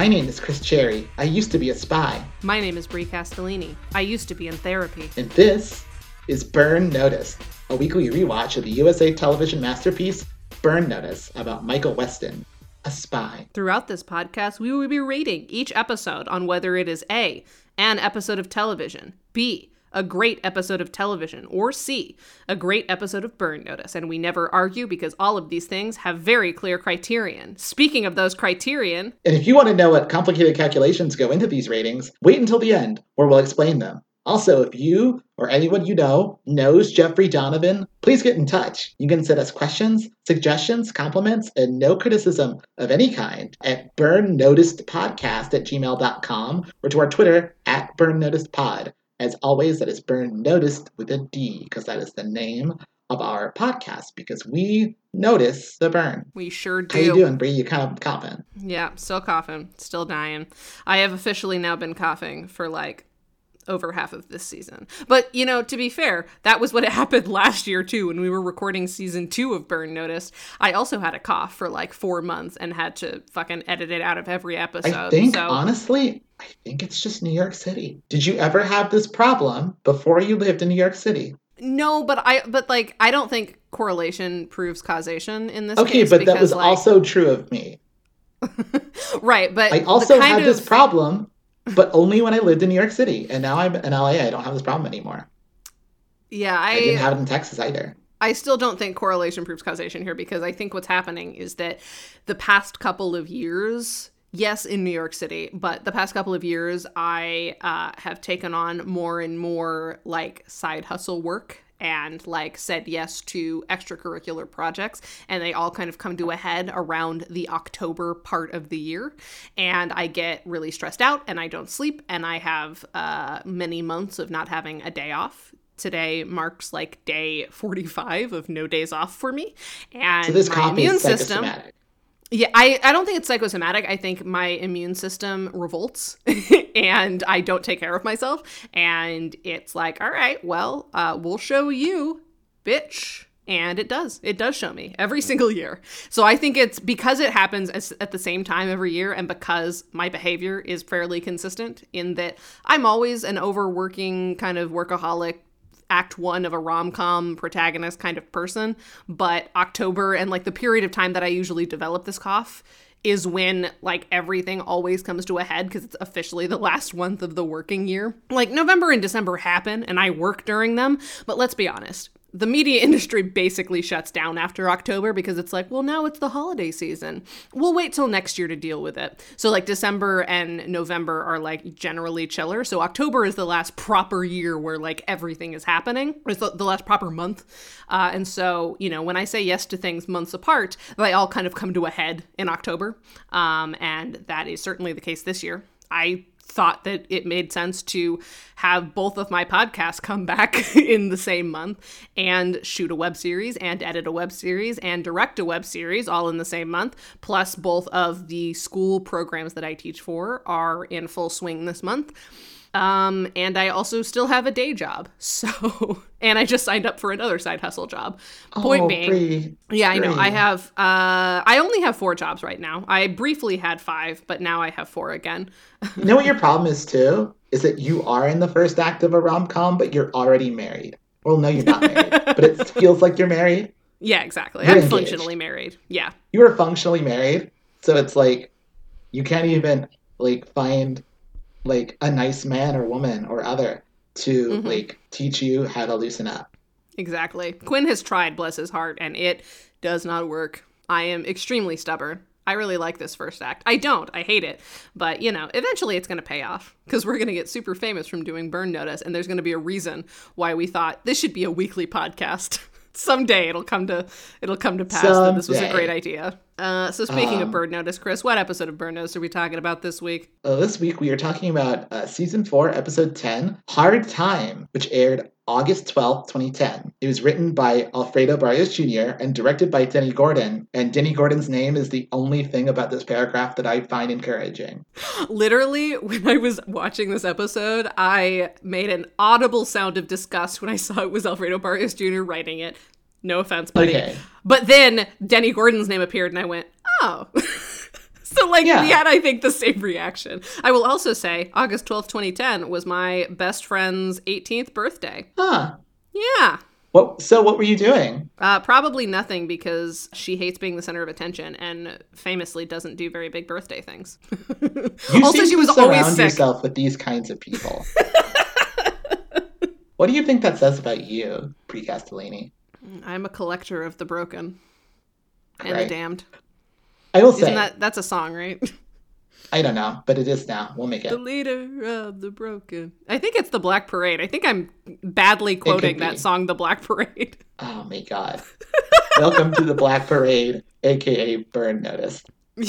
My name is Chris Cherry. I used to be a spy. My name is Brie Castellini. I used to be in therapy. And this is Burn Notice, a weekly rewatch of the USA television masterpiece Burn Notice about Michael Weston, a spy. Throughout this podcast, we will be rating each episode on whether it is A, an episode of television, B, a great episode of television, or C, a great episode of Burn Notice. And we never argue because all of these things have very clear criterion. Speaking of those criterion, And if you want to know what complicated calculations go into these ratings, wait until the end, where we'll explain them. Also, if you or anyone you know knows Jeffrey Donovan, please get in touch. You can send us questions, suggestions, compliments, and no criticism of any kind at burnnoticedpodcast at gmail.com or to our Twitter at burnnoticedpod. As always, that is burn noticed with a D, because that is the name of our podcast, because we notice the burn. we sure do. How you doing, Bree? You kind of coughing. Yeah, still coughing, still dying. I have officially now been coughing for like over half of this season. But, you know, to be fair, that was what happened last year too when we were recording season 2 of Burn Notice. I also had a cough for like 4 months and had to fucking edit it out of every episode. I think, so honestly, I think it's just New York City. Did you ever have this problem before you lived in New York City? no, but I but like I don't think correlation proves causation in this Okay, but that was like- also true of me. right, but I also had this problem, but only when I lived in New York City. And now I'm in LA. I don't have this problem anymore. Yeah, I, didn't have it in Texas either. I still don't think correlation proves causation here because I think what's happening is that the past couple of years, yes, in New York City, but the past couple of years, I uh, have taken on more and more like side hustle work and like said yes to extracurricular projects and they all kind of come to a head around the October part of the year and I get really stressed out and I don't sleep and I have uh, many months of not having a day off today marks like day 45 of no days off for me and So this my immune system. Yeah I, I don't think it's psychosomatic. I think my immune system revolts and i don't take care of myself. And it's like all right well uh, we'll show you bitch. And it does. It does show me every single year. So i think it's because it happens at the same time every year and because my behavior is fairly consistent in that i'm always an overworking kind of workaholic act one of a rom-com protagonist kind of person but october and like the period of time that i usually develop this cough is when like everything always comes to a head because it's officially the last month of the working year. Like november and december happen and i work during them but let's be honest the media industry basically shuts down after October because it's like, well, now it's the holiday season. We'll wait till next year to deal with it. So, like, December and November are like generally chiller. So, October is the last proper year where like everything is happening. It's the, the last proper month. Uh, and so, you know, when I say yes to things months apart, they all kind of come to a head in October. Um, and that is certainly the case this year. I thought that it made sense to have both of my podcasts come back in the same month and shoot a web series and edit a web series and direct a web series all in the same month. Plus, both of the school programs that I teach for are in full swing this month. Um, and I also still have a day job. So, and I just signed up for another side hustle job. Point oh, being, yeah, I know. I have uh I only have 4 jobs right now. I briefly had 5, but now I have 4 again. You know what your problem is too? Is that you are in the first act of a rom com, but you're already married. Well, no, you're not married, but it feels like you're married. Yeah, exactly. You're I'm engaged. functionally married. Yeah. You are functionally married, so it's like you can't even like find like a nice man or woman or other to Mhm. like teach you how to loosen up. Exactly. Quinn has tried, bless his heart, and it does not work. I am extremely stubborn. I really like this first act. I don't. I hate it. But, you know, eventually it's going to pay off because we're going to get super famous from doing Burn Notice, and there's going to be a reason why we thought this should be a weekly podcast. Someday it'll come to it'll come to pass that this was a great idea. Uh, so speaking of Um, Burn Notice, Chris, what episode of Burn Notice are we talking about this week? Uh, this week we are talking about uh, season four, episode ten, "Hard Time," which aired August twelfth, twenty ten. It was written by Alfredo Barrios Jr. and directed by Dennie Gordon. And Dennie Gordon's name is the only thing about this paragraph that I find encouraging. Literally, when I was watching this episode, I made an audible sound of disgust when I saw it was Alfredo Barrios Jr. writing it. No offense, buddy. Okay. But then Dennie Gordon's name appeared, and I went, "Oh." So, like, Yeah. we had, I think, the same reaction. I will also say August 12th, 2010 was my best friend's 18th birthday. Huh. Yeah. What? So what were you doing? Uh, probably nothing because she hates being the center of attention and famously doesn't do very big birthday things. You also, seem she to was surround always sick. yourself with these kinds of people. what do you think that says about you, Bree Castellini? I'm a collector of the broken and Right. the damned. I will Isn't say, that that's a song, right? I don't know, but it is now. We'll make it. the leader of the broken. I think it's the Black Parade. I think I'm badly quoting that song, The Black Parade. Oh my god. Welcome to the Black Parade, aka Burn Notice.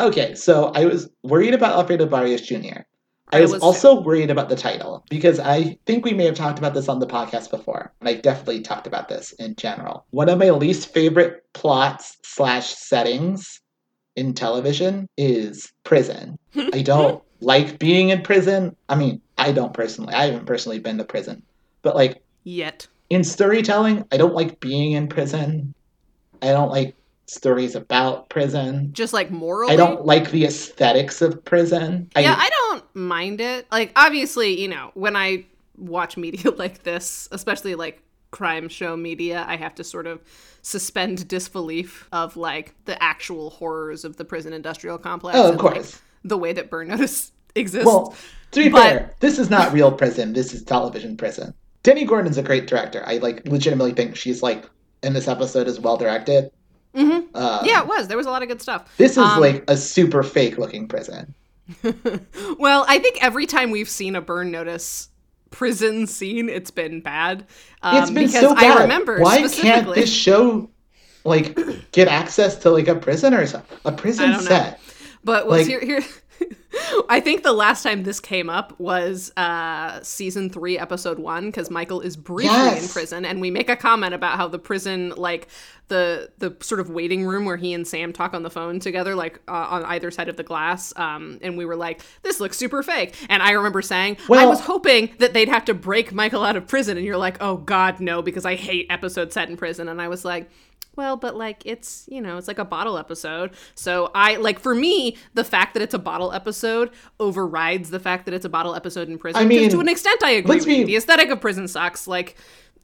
Okay, so I was worried about Alfredo Barrios Jr. I I was, was also worried about the title because I think we may have talked about this on the podcast before, and I definitely talked about this in general. One of my least favorite plots slash settings in television is prison. I don't like being in prison. I mean, I don't personally. I haven't personally been to prison, but like Yet. in storytelling, I don't like being in prison. I don't like stories about prison. Just like morally. I don't like the aesthetics of prison. I, yeah, I don't mind it. Like, obviously, you know, when I watch media like this, especially like crime show media, I have to sort of suspend disbelief of like the actual horrors of the prison industrial complex. oh, of and, like, course. the way that Burn Notice exists. Well, to be but- fair, this is not real prison. This is television prison. Dennie Gordon's a great director. I like legitimately think she's like in this episode is well directed. Mhm. Uh, yeah, it was. There was a lot of good stuff. This is Um, like a super fake looking prison. well, I think every time we've seen a burn notice prison scene, it's been bad. Um, it's been because so bad. I remember Why can't this show like get access to like a prison or something? A prison don't know. set. But was Like- here here I think the last time this came up was uh season 3 episode 1 cuz Michael is briefly in prison and we make a comment about how the prison like the the sort of waiting room where he and Sam talk on the phone together like uh, on either side of the glass um and we were like this looks super fake. And I remember saying I was hoping that they'd have to break Michael out of prison and you're like oh god no because I hate episodes set in prison. And I was like well, but like it's, you know, it's like a bottle episode. So I like for me, the fact that it's a bottle episode overrides the fact that it's a bottle episode in prison. I mean, to an extent I agree let's with be- The aesthetic of prison sucks. Like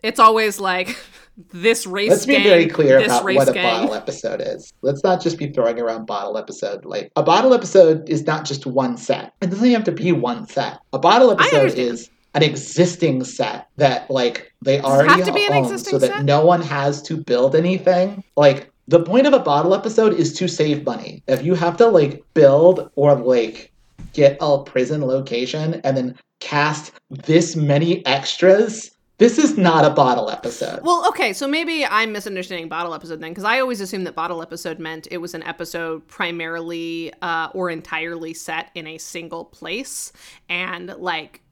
it's always like this race Let's be very clear this about what a gang. bottle episode is. Let's not just be throwing around bottle episode. Like a bottle episode is not just one set. It doesn't have to be one set. A bottle episode is an existing set that like they already have to be an own existing so that set? no one has to build anything. Like the point of a bottle episode is to save money. If you have to like build or like get a prison location and then cast this many extras, this is not a bottle episode. Well, okay, so maybe I'm misunderstanding bottle episode then, because I always assumed that bottle episode meant it was an episode primarily uh, or entirely set in a single place, and like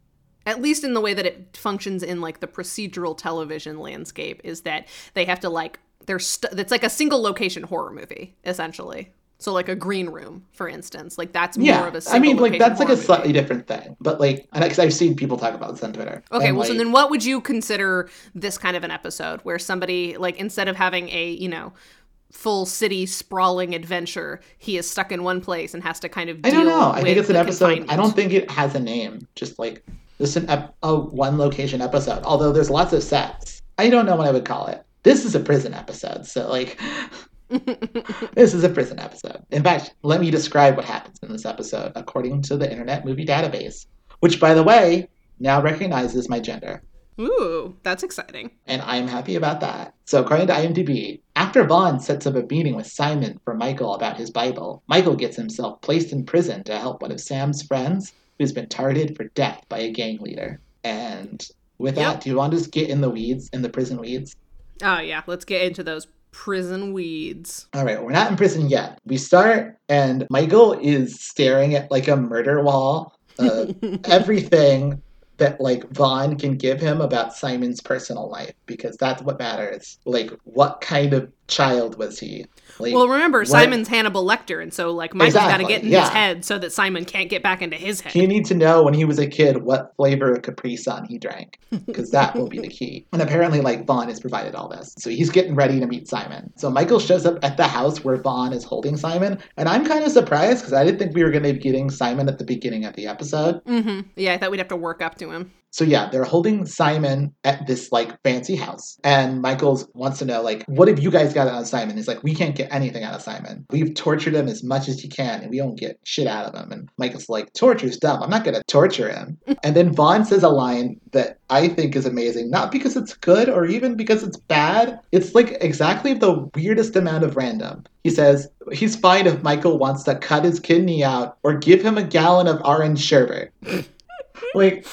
at least in the way that it functions in like the procedural television landscape is that they have to like they're st- it's like a single location horror movie essentially. So like a green room, for instance, like that's more yeah, of a. I mean, like that's like a movie. slightly different thing, but like, and because I've seen people talk about this on Twitter. Okay, and, well, so then what would you consider this kind of an episode where somebody, like, instead of having a, you know, full city sprawling adventure, he is stuck in one place and has to kind of I don't know. I think it's an episode. I don't think it has a name. Just like this is an ep- a one location episode. Although there's lots of sets. I don't know what I would call it. This is a prison episode. So like, this is a prison episode. In fact, let me describe what happens in this episode according to the Internet Movie Database, which, by the way, now recognizes my gender. Ooh, that's exciting. and I am happy about that. So, according to IMDb, after Vaughn sets up a meeting with Simon for Michael about his Bible, Michael gets himself placed in prison to help one of Sam's friends who's been targeted for death by a gang leader. And with Yep. that, do you want to just get in the weeds, in the prison weeds? Oh, yeah, let's get into those prison weeds. All right, we're not in prison yet. We start, and Michael is staring at like a murder wall. Uh, everything that like Vaughn can give him about Simon's personal life because that's what matters. Like what kind of child was he? Like, Well, remember, what- Simon's Hannibal Lecter, and so like Michael's got to get in yeah. his head so that Simon can't get back into his head. He needs to know when he was a kid what flavor of Capri Sun he drank, because that will be the key. And apparently, like Vaughn has provided all this, so he's getting ready to meet Simon. So Michael shows up at the house where Vaughn is holding Simon, and I'm kind of surprised because I didn't think we were going to be getting Simon at the beginning of the episode. Mm-hmm. Yeah, I thought we'd have to work up to him. So yeah, they're holding Simon at this like fancy house, and Michaels wants to know like, what have you guys got out of Simon? He's like, we can't get anything out of Simon. We've tortured him as much as you can, and we don't get shit out of him. And Michael's like, torture's dumb. I'm not gonna torture him. and then Vaughn says a line that I think is amazing, not because it's good or even because it's bad. It's like exactly the weirdest amount of random. He says he's fine if Michael wants to cut his kidney out or give him a gallon of orange sherbet. like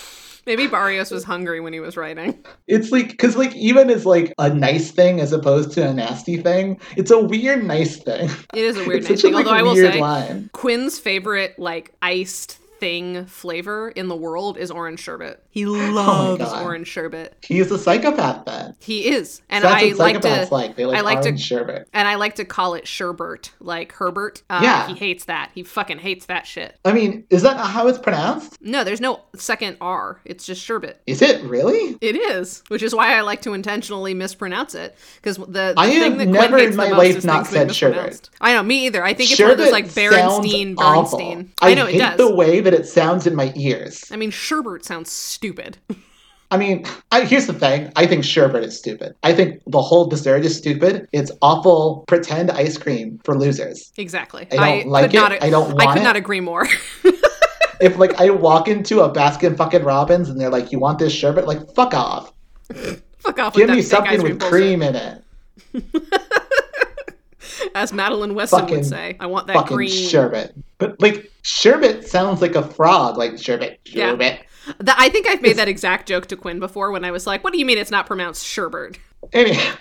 Maybe Barrios was hungry when he was writing. it's like because like even is like a nice thing as opposed to a nasty thing. It's a weird nice thing. It is a weird it's nice thing. a, like, Although I will weird say, line. Quinn's favorite like iced thing flavor in the world is orange sherbet. He loves God. orange sherbet. He's a psychopath then. He is, and That's I like psychopaths to. like. They like, I like to- sherbet. And I like to call it sherbert, like Herbert. Uh, Yeah. He hates that. He fucking hates that shit. I mean, is that how it's pronounced? No, there's no second R. It's just sherbet. Is it really? It is, which is why I like to intentionally mispronounce it because the, the I thing have that never Quinn hates in my the most life is not said sherbet. I know, me either. I think it's one of those like Sherbet sounds Berenstein, awful. I, I know it does. the way that it sounds in my ears. I mean, sherbet sounds stupid. I mean, I, here's the thing. I think sherbet is stupid. I think the whole dessert is stupid. It's awful pretend ice cream for losers. exactly. I don't like could it. Not, I don't I could it. not agree more. If like I walk into a Baskin fucking Robbins and they're like, "You want this sherbet?" Like, fuck off. Fuck off. Give with me that something with bullshit. cream in it. As Madeline Weston Fucking- would say, I want that cream. sherbet. But like sherbet sounds like a frog, like sherbet, Yeah. sherbet. I think I've made that exact joke to Quinn before when I was like, "What do you mean it's not pronounced sherbet?" Anyhow,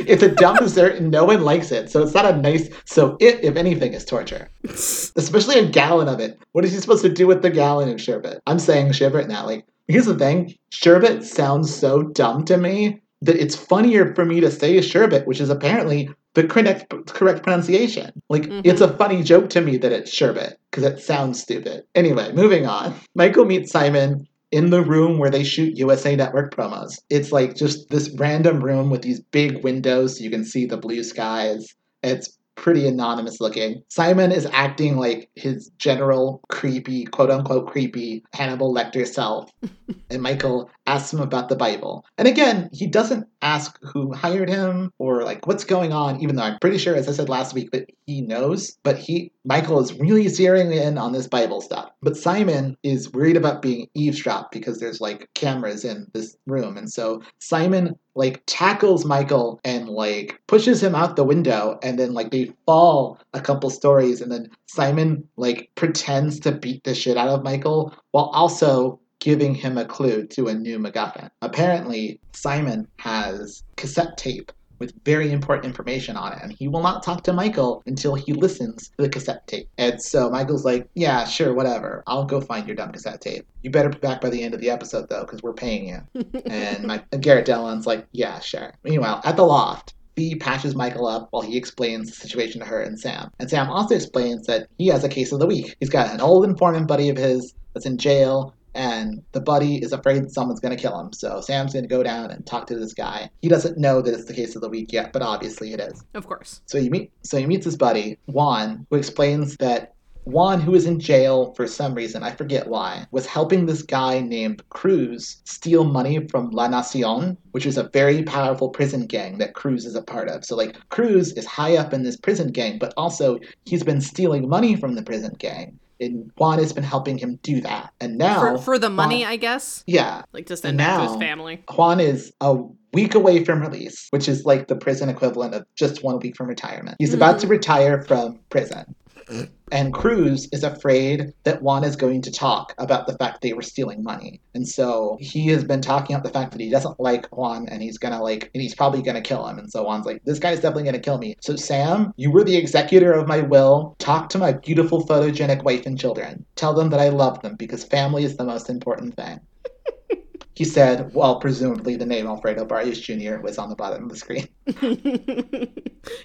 it's a dumb dessert and no one likes it, so it's not a nice. So it, if anything, is torture. Especially a gallon of it. What is he supposed to do with the gallon of sherbet? I'm saying sherbet now. Like, here's the thing: sherbet sounds so dumb to me that it's funnier for me to say sherbet, which is apparently the correct correct pronunciation. Like, Mhm. it's a funny joke to me that it's sherbet because it sounds stupid. Anyway, moving on. Michael meets Simon in the room where they shoot USA Network promos. It's like just this random room with these big windows so you can see the blue skies. It's pretty anonymous looking. Simon is acting like his general creepy, quote unquote creepy Hannibal Lecter self. and Michael asks him about the Bible. And again, he doesn't ask who hired him or like what's going on, even though I'm pretty sure, as I said last week, that he knows. But he Michael is really zeroing in on this Bible stuff. But Simon is worried about being eavesdropped because there's like cameras in this room. And so Simon like tackles Michael and like pushes him out the window and then like they fall a couple stories and then Simon like pretends to beat the shit out of Michael while also giving him a clue to a new MacGuffin. Apparently, Simon has cassette tape with very important information on it, and he will not talk to Michael until he listens to the cassette tape. And so Michael's like, Yeah, sure, whatever. I'll go find your dumb cassette tape. You better be back by the end of the episode, though, because we're paying you. and my, uh, Garret Dillahunt's like, Yeah, sure. Meanwhile, at the loft, Fi patches Michael up while he explains the situation to her and Sam. And Sam also explains that he has a case of the week. He's got an old informant buddy of his that's in jail, and the buddy is afraid someone's going to kill him. So Sam's going to go down and talk to this guy. He doesn't know that it's the case of the week yet, but obviously it is. Of course. So he meet so he meets his buddy Juan, who explains that Juan, who is in jail for some reason, I forget why, was helping this guy named Cruz steal money from La Nacion, which is a very powerful prison gang that Cruz is a part of. So, like, Cruz is high up in this prison gang, but also he's been stealing money from the prison gang. And Juan has been helping him do that. And now. For, for the money, Juan- I guess. yeah, Like to And send back to his family. Juan is a week away from release, which is like the prison equivalent of just one week from retirement. He's mm-hmm. about to retire from prison. And Cruz is afraid that Juan is going to talk about the fact they were stealing money. And so he has been talking about the fact that he doesn't like Juan and he's gonna like and he's probably gonna kill him. And so Juan's like, This guy's definitely gonna kill me. So Sam, you were the executor of my will. Talk to my beautiful photogenic wife and children. Tell them that I love them because family is the most important thing. He said, well, presumably the name Alfredo Barrios Jr. was on the bottom of the screen.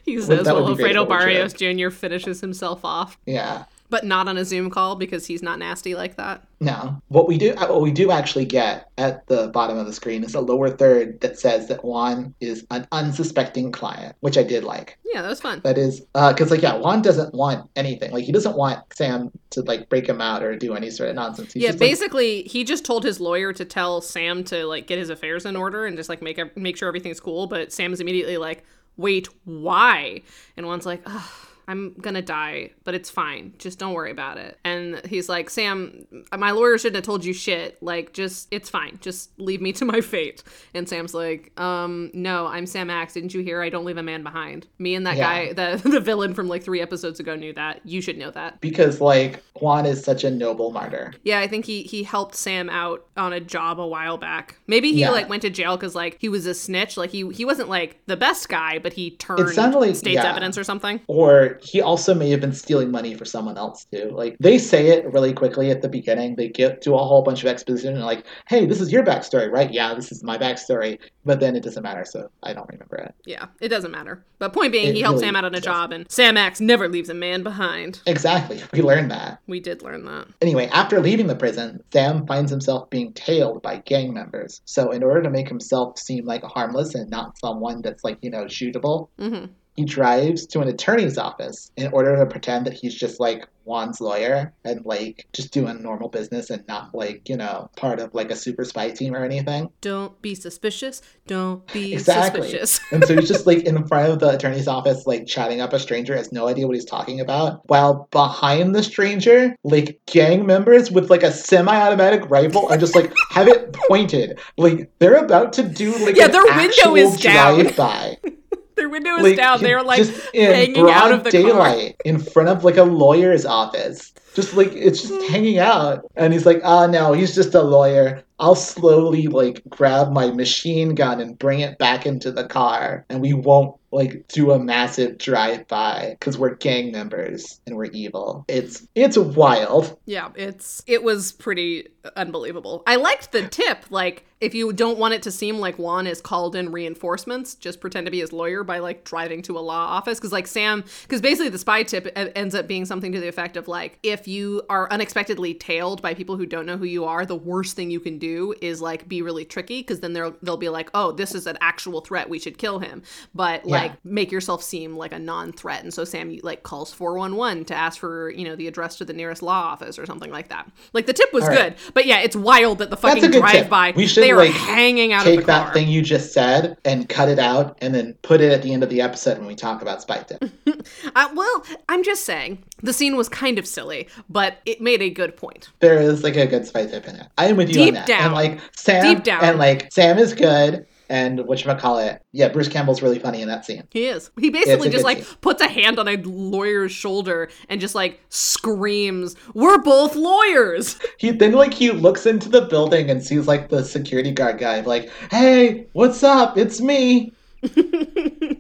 He says would while Alfredo if it were true. Barrios Jr. finishes himself off, Yeah. But not on a Zoom call because he's not nasty like that. No. What we do uh, what we do actually get at the bottom of the screen is a lower third that says that Juan is an unsuspecting client, which I did like. Yeah, that was fun. That is because like yeah, Juan doesn't want anything. Like he doesn't want Sam to like break him out or do any sort of nonsense. He's yeah, just, like, basically, he just told his lawyer to tell Sam to like get his affairs in order and just like make make sure everything's cool. But Sam's immediately like, "Wait, why?" And Juan's like, Ugh, "I'm gonna die, but it's fine. Just don't worry about it." And he's like, "Sam, my lawyer shouldn't have told you shit. Like, just it's fine. Just leave me to my fate." And Sam's like, "Um, no, I'm Sam Axe. Didn't you hear? I don't leave a man behind. Me and that Yeah. guy, the the villain from like three episodes ago, knew that. You should know that." because like Juan is such a noble martyr. Yeah, I think he he helped Sam out on a job a while back. Maybe he Yeah. like went to jail because like he was a snitch. Like he he wasn't like the best guy, but he turned sounded like- state's yeah. evidence or something. Or he also may have been stealing money for someone else too. Like they say it really quickly at the beginning. They get to a whole bunch of exposition and like, hey, this is your backstory, right? Yeah, this is my backstory. But then it doesn't matter, so I don't remember it. Yeah, it doesn't matter. But point being, It he helped really Sam out on a doesn't. job, and Sam Axe never leaves a man behind. Exactly. We learned that. We did learn that. Anyway, after leaving the prison, Sam finds himself being tailed by gang members. So, in order to make himself seem like harmless and not someone that's like, you know, shootable, hmm he drives to an attorney's office in order to pretend that he's just like Juan's lawyer and like just doing normal business and not like, you know, part of like a super spy team or anything. Don't be suspicious. Don't be Exactly. suspicious. And so he's just like in front of the attorney's office, like chatting up a stranger, has no idea what he's talking about. While behind the stranger, like gang members with like a semi-automatic rifle are just like have it pointed. Like they're about to do like Yeah, their window is down. drive-by. Their window is down. They're like hanging out of the car. daylight in front of like a lawyer's office. Just like it's just mm. hanging out, and he's like, "Oh no, he's just a lawyer. I'll slowly like grab my machine gun and bring it back into the car, and we won't like do a massive drive-by because we're gang members and we're evil. It's it's wild. Yeah, it's it was pretty unbelievable. I liked the tip, like if you don't want it to seem like Juan is called in reinforcements, just pretend to be his lawyer by like driving to a law office because like Sam, because basically the spy tip e- ends up being something to the effect of like if you are unexpectedly tailed by people who don't know who you are, the worst thing you can do is like be really tricky because then they'll they'll be like, oh, this is an actual threat, we should kill him, but Yeah. Like make yourself seem like a non-threat, and so Sam like calls four one one to ask for you know the address to the nearest law office or something like that. Like the tip was right. good, but yeah, it's wild that the fucking drive by We should, they are like, hanging out of Take that thing you just said and cut it out, and then put it at the end of the episode when we talk about spy tip. Uh, well, I'm just saying the scene was kind of silly, but it made a good point. there is like a good spy tip in it. I am with you Deep on that. down. And like Sam Deep down. and like Sam is good and what you call it? Yeah, Bruce Campbell's really funny in that scene. He is. He basically just like scene. puts a hand on a lawyer's shoulder and just like screams, "We're both lawyers." He then like he looks into the building and sees like the security guard guy like, "Hey, what's up? It's me,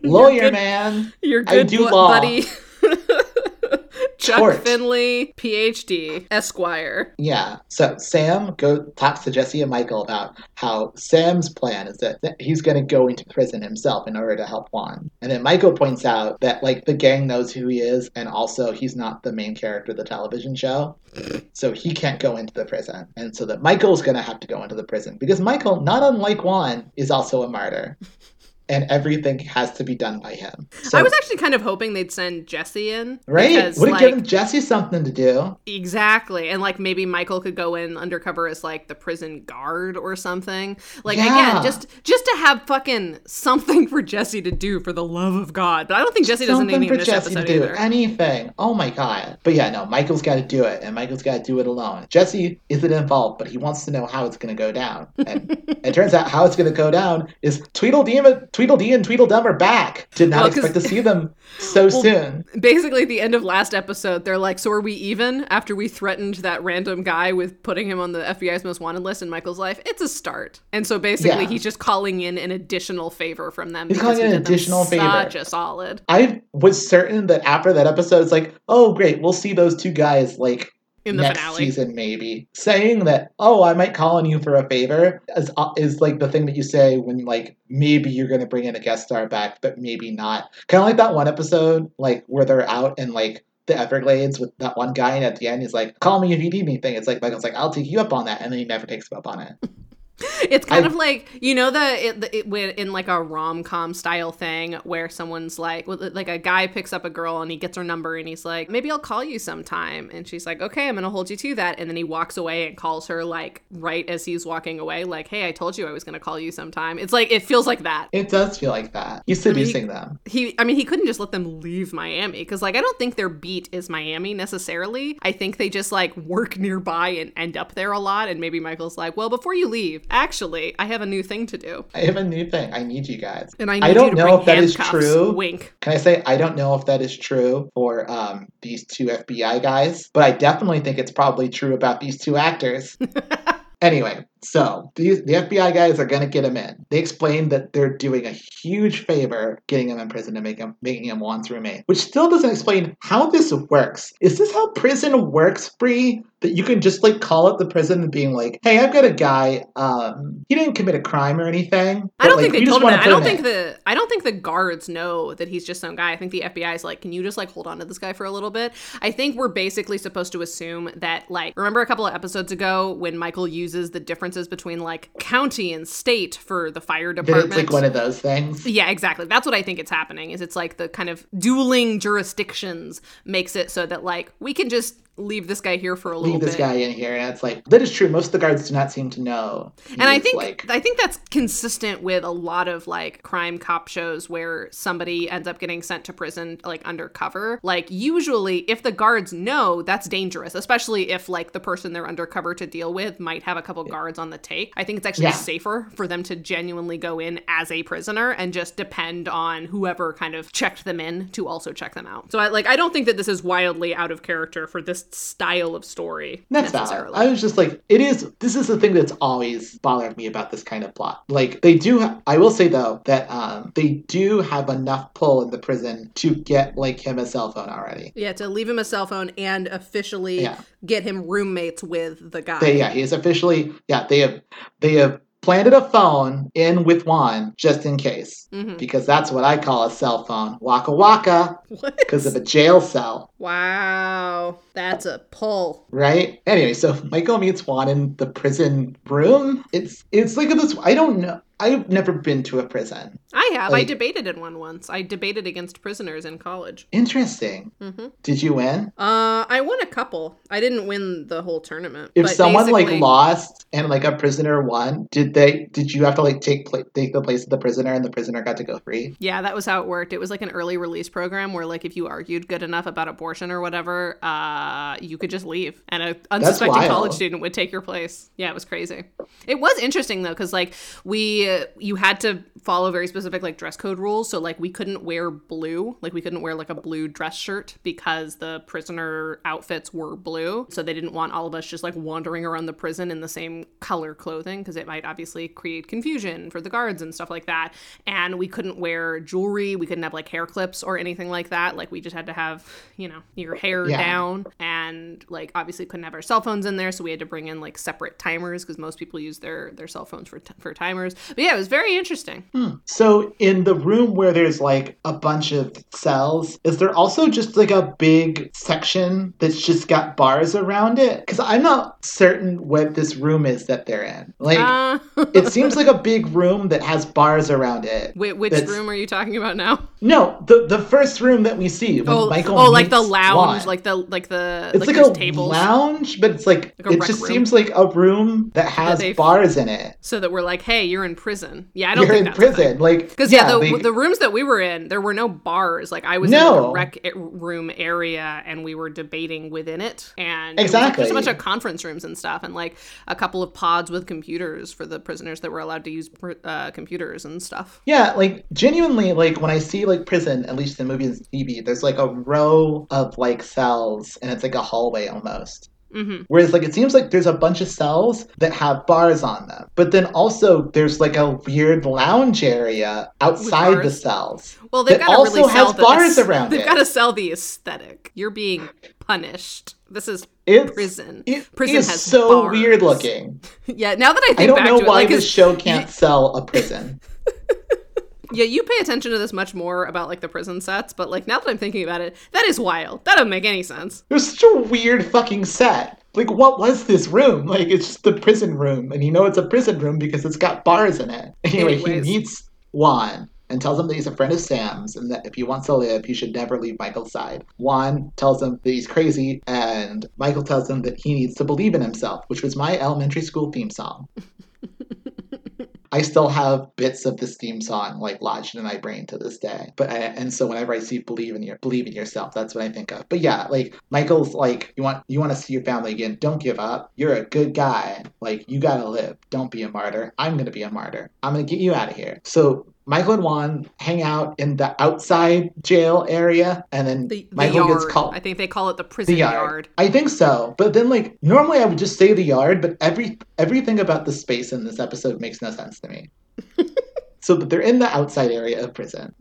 lawyer good- man." You're good do bu- law. buddy. Chuck. Finley, PhD, Esquire. Yeah. So Sam go talks to Jesse and Michael about how Sam's plan is that that he's going to go into prison himself in order to help Juan. And then Michael points out that like the gang knows who he is and also he's not the main character of the television show. So he can't go into the prison. And so that Michael's going to have to go into the prison because Michael, not unlike Juan, is also a martyr. And everything has to be done by him. So, I was actually kind of hoping they'd send Jesse in. right? Because, Would have like, given Jesse something to do. Exactly. And like maybe Michael could go in undercover as like the prison guard or something. Like Yeah. again, just just to have fucking something for Jesse to do for the love of God. But I don't think Jesse does Something anything for Jesse to do. either. Anything. Oh my god. But yeah, no, Michael's got to do it, and Michael's got to do it alone. Jesse isn't involved, but he wants to know how it's going to go down. And it turns out how it's going to go down is Tweedledee and, Tweedledee and Tweedledum are back. Did not Well, expect to see them so soon. Basically, at the end of last episode, they're like, "So are we even?" After we threatened that random guy with putting him on the FBI's most wanted list in Michael's life, it's a start. And so basically, Yeah. he's just calling in an additional favor from them. He's calling he in an additional favor. Such a solid. I was certain that after that episode, it's like, oh great, we'll see those two guys like In the next finale. season, maybe saying that, "Oh, I might call on you for a favor," is, uh, is like the thing that you say when like maybe you're going to bring in a guest star back, but maybe not. Kind of like that one episode, like where they're out in like the Everglades with that one guy, and at the end he's like, "Call me if you need anything." It's like Michael's like, "I'll take you up on that," and then he never takes him up on it. It's kind I- of like you know the it, it, when in like a rom com style thing where someone's like like a guy picks up a girl and he gets her number and he's like maybe I'll call you sometime. And she's like okay I'm gonna hold you to that. And then he walks away and calls her like right as he's walking away like hey I told you I was gonna call you sometime. It's like it feels like that. It does feel like that. He's mean, he- seducing them. he I mean he couldn't just let them leave Miami because like I don't think their beat is Miami necessarily. I think they just like work nearby and end up there a lot. And maybe Michael's like well before you leave actually I have a new thing to do I have a new thing. I need you guys. and I need I don't know if that is true. Wink. Can I say I don't know if that is true for um, these two FBI guys, but I definitely think it's probably true about these two actors. anyway, so these the FBI guys are gonna get him in. They explain that they're doing a huge favor getting him in prison to make him making him Juan's roommate, which still doesn't explain how this works. Is this how prison works, Bree? That you can just like call up the prison and being like, "Hey, I've got a guy. Um, he didn't commit a crime or anything. I don't but, think like, they told him that. I don't think in." the I don't think the guards know that he's just some guy. I think the FBI is like, can you just like hold on to this guy for a little bit? I think we're basically supposed to assume that like remember a couple of episodes ago when Michael uses the differences between like county and state for the fire department. it's like one of those things. Yeah, exactly. That's what I think it's happening. Is it's like the kind of dueling jurisdictions makes it so that like we can just leave this guy here for a little leave this bit. guy in here and it's like that is true most of the guards do not seem to know and I think like I think that's consistent with a lot of like crime cop shows where somebody ends up getting sent to prison like undercover. Like usually if the guards know, that's dangerous, especially if like the person they're undercover to deal with might have a couple guards on the take. I think it's actually Yeah. safer for them to genuinely go in as a prisoner and just depend on whoever kind of checked them in to also check them out. So I like I don't think that this is wildly out of character for this style of story that's valid. necessarily. I was just like, it is. This is the thing that's always bothered me about this kind of plot. Like they do. Ha- I will say though that um, they do have enough pull in the prison to get like him a cell phone already. Yeah, to leave him a cell phone and officially Yeah. get him roommates with the guy. They, yeah, he is officially. Yeah, they have. They have planted a phone in with Juan just in case, hmm because that's what I call a cell phone. Waka waka, because of a jail cell. Wow, that's a pull. right? Anyway, so Michael meets Juan in the prison room. It's it's like this. I don't know. I've never been to a prison. I have. I debated in one once. I debated against prisoners in college. Interesting. hmm Did you win? Uh, I won a couple. I didn't win the whole tournament. If someone like lost and like a prisoner won, did they? Did you have to like take pla- take the place of the prisoner and the prisoner got to go free? Yeah, that was how it worked. It was like an early release program where, like, if you argued good enough about abortion or whatever, uh, you could just leave, and a unsuspecting college student would take your place. Yeah, it was crazy. It was interesting though, because like we, uh, you had to follow very specific like dress code rules. So like we couldn't wear blue, like we couldn't wear like a blue dress shirt because the prisoner outfits were blue. So they didn't want all of us just like wandering around the prison in the same color clothing because it might obviously create confusion for the guards and stuff like that. And we couldn't wear jewelry. We couldn't have like hair clips or anything like that. Like we just had to have, you know, your hair Yeah. down and like obviously couldn't have our cell phones in there. So we had to bring in like separate timers because most people use their, their cell phones for, t- for timers. But yeah, it was very interesting. Hmm. So in the room where there's like a bunch of cells, is there also just like a big section that's just got bars around it? Because I'm not certain what this room is that they're in. Like. Uh, it seems like a big room that has bars around it. whi- which That's- room are you talking about now? No, the the first room that we see when Oh, Michael oh, like the lounge, Juan. like the like the it's like, there's a tables, lounge, but it's like, Like it just room. seems like a room that has they- bars in it. so that we're like, hey, you're in prison. Yeah, I don't You're think in prison, like Because yeah, the, they- the rooms that we were in, there were no bars. Like I was in like, No. a rec room area, and we were debating within it. And like, Exactly. there's a bunch of conference rooms and stuff, and like a couple of pods with computers for the prisoners that were allowed to use uh, computers and stuff. Yeah, like genuinely, like when I see like prison, at least in movies and TV, there's like a row of like cells, and it's like a hallway almost. Hmm Whereas like it seems like there's a bunch of cells that have bars on them, but then also there's like a weird lounge area outside the cells. Well, they've got to really also has sell the bars around They've got to sell the aesthetic. You're being punished. This is It's prison. It Prison is has so bars. weird looking. yeah, now that I think I don't back know to why like, this show can't sell a prison. yeah, you pay attention to this much more about like the prison sets, but like now that I'm thinking about it, that is wild. That doesn't make any sense. It was such a weird fucking set. Like, what was this room? Like, it's just the prison room, and you know it's a prison room because it's got bars in it. Anyway, Anyways. he meets Juan and tells him that he's a friend of Sam's and that if he wants to live, he should never leave Michael's side. Juan tells him that he's crazy, and Michael tells him that he needs to believe in himself, which was my elementary school theme song. I still have bits of this theme song like lodged in my brain to this day. But I, and so whenever I see believe in your believe in yourself, that's what I think of. But yeah, like Michael's like you want you want to see your family again. Don't give up. You're a good guy. Like you gotta live. Don't be a martyr. I'm gonna be a martyr. I'm gonna get you out of here. So Michael and Juan hang out in the outside jail area, and then The, the Michael yard. gets called I think they call it the prison the yard. yard. I think so. But then like normally I would just say the yard, but every everything about the space in this episode makes no sense to me. so but they're in the outside area of prison.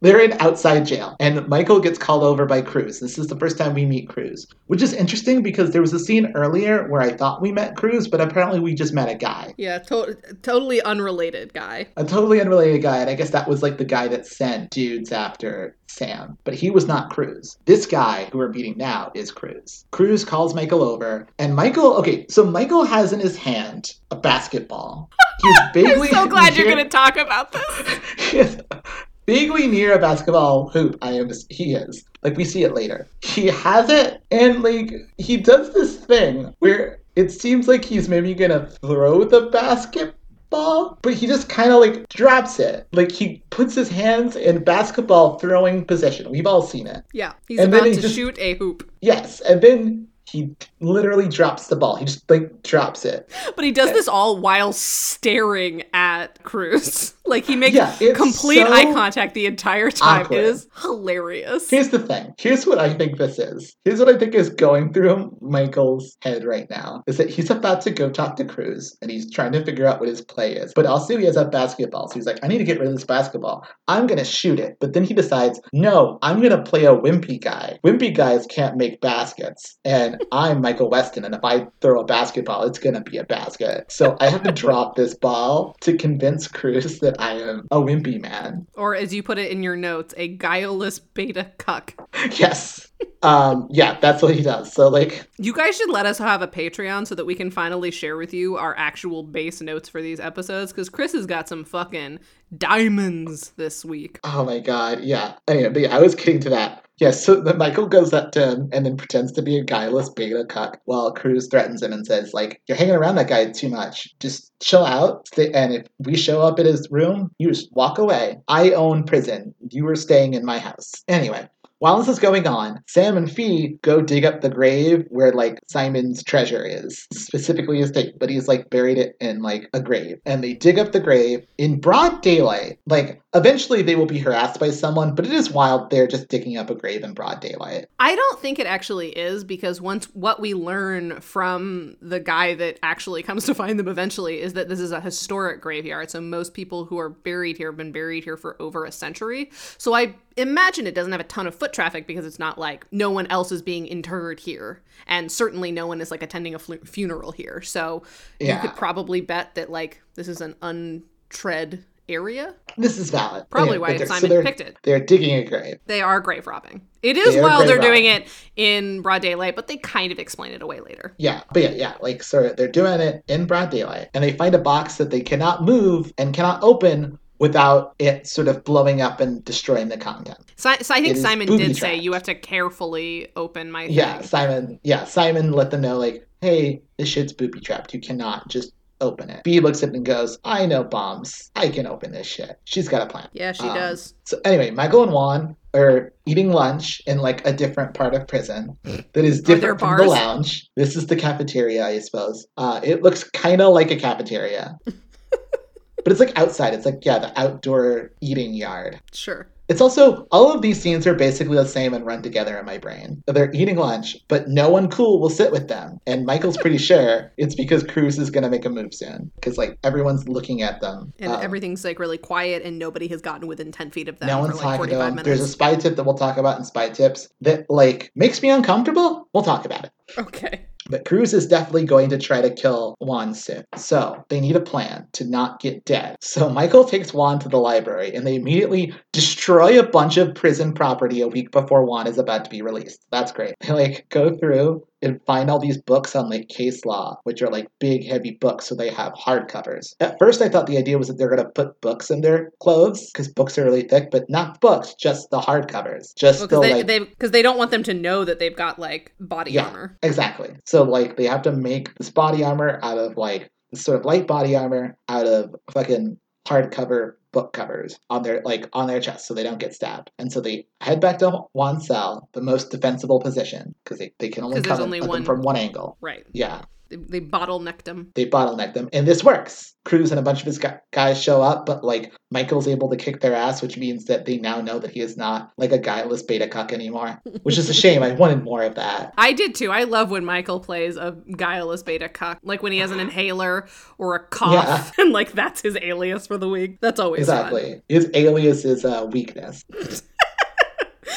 They're in outside jail. And Michael gets called over by Cruz. This is the first time we meet Cruz. Which is interesting because there was a scene earlier where I thought we met Cruz, but apparently we just met a guy. Yeah, to- totally unrelated guy. A totally unrelated guy, and I guess that was like the guy that sent dudes after Sam. But he was not Cruz. This guy who we're meeting now is Cruz. Cruz calls Michael over, and Michael, okay, so Michael has in his hand a basketball. He's I'm so glad you're going to talk about this. he is vaguely near a basketball hoop. I am. He is. Like we see it later. He has it, and like he does this thing where it seems like he's maybe gonna throw the basketball, but he just kind of like drops it. Like he puts his hands in basketball throwing position. We've all seen it. Yeah, he's And then about to just- shoot a hoop. Yes, and then he literally drops the ball. He just like drops it. But he does this all while staring at Cruz. Like he makes Yeah, complete so eye contact the entire time. awkward. It is hilarious. Here's the thing. Here's what I think this is. Here's what I think is going through Michael's head right now. Is that he's about to go talk to Cruz and he's trying to figure out what his play is. But also he has a basketball. So he's like, I need to get rid of this basketball. I'm gonna shoot it. But then he decides, no, I'm gonna play a wimpy guy. Wimpy guys can't make baskets. And I'm Michael Weston, and if I throw a basketball, it's gonna be a basket. So I have to drop this ball to convince Cruz that I am a wimpy man. Or as you put it in your notes, a guileless beta cuck. Yes. Um, yeah, that's what he does. So like You guys should let us have a Patreon so that we can finally share with you our actual base notes for these episodes because Chris has got some fucking diamonds this week. Oh my god, yeah. Anyway, but yeah, I was getting to that. Yes, so then Michael goes up to him and then pretends to be a guileless beta cuck while Cruz threatens him and says, like, you're hanging around that guy too much. Just chill out. And if we show up at his room, you just walk away. I own prison. You were staying in my house. Anyway. While this is going on, Sam and Fi go dig up the grave where like Simon's treasure is, specifically his tape, but he's like buried it in like a grave. And they dig up the grave in broad daylight. Like eventually they will be harassed by someone, but it is wild they're just digging up a grave in broad daylight. I don't think it actually is because once what we learn from the guy that actually comes to find them eventually is that this is a historic graveyard. So most people who are buried here have been buried here for over a century. So I imagine it doesn't have a ton of foot traffic because it's not like no one else is being interred here. And certainly no one is like attending a flu- funeral here. So Yeah. you could probably bet that like this is an untread area. This is valid. Probably Anyway, why Simon they're, picked it. They're digging a grave. They are grave robbing. It is They while they're doing it in broad daylight, but they kind of explain it away later. Yeah, but yeah, yeah, like so they're doing it in broad daylight, and they find a box that they cannot move and cannot open without it sort of blowing up and destroying the content. So, so I think It Simon did say you have to carefully open my Yeah. Simon. Yeah, Simon let them know like, hey, this shit's booby trapped. You cannot just open it. Fi looks at it and goes, I know bombs. I can open this shit. She's got a plan. Yeah, she Um, does. So anyway, Michael and Juan are eating lunch in like a different part of prison that is different from the lounge. This is the cafeteria, I suppose. Uh, it looks kind of like a cafeteria. But it's like outside. It's like, yeah, the outdoor eating yard. Sure. It's also, all of these scenes are basically the same and run together in my brain. They're eating lunch, but no one cool will sit with them. And Michael's pretty sure it's because Cruz is going to make a move soon. Because, like, everyone's looking at them. And Um, everything's like really quiet, and nobody has gotten within 10 feet of them no one's like talking to them. minutes. There's a spy tip that we'll talk about in spy tips that, like, makes me uncomfortable. We'll talk about it. Okay. But Cruz is definitely going to try to kill Juan soon. So they need a plan to not get dead. So Michael takes Juan to the library and they immediately destroy a bunch of prison property a week before Juan is about to be released. That's great. They like go through and find all these books on like case law, which are like big, heavy books, so they have hardcovers. At first, I thought the idea was that they're going to put books in their clothes because books are really thick, but not books, just the hardcovers. Just Well, the because they, like, they, because they don't want them to know that they've got like body Yeah. armor. Exactly. So like they have to make this body armor out of like this sort of light body armor out of fucking hardcover book covers on their like on their chest so they don't get stabbed. And so they head back to Juan's cell, the most defensible position, because they, they can only come only one- from one angle. Right. Yeah. They, they bottlenecked him. They bottleneck them, and this works. Cruz and a bunch of his guys show up, but like Michael's able to kick their ass, which means that they now know that he is not like a guileless beta cuck anymore, which is a shame. I wanted more of that. I did too. I love when Michael plays a guileless beta cuck, like when he has an inhaler or a cough, and like that's his alias for the week. That's always fun. Exactly. His alias is uh, weakness.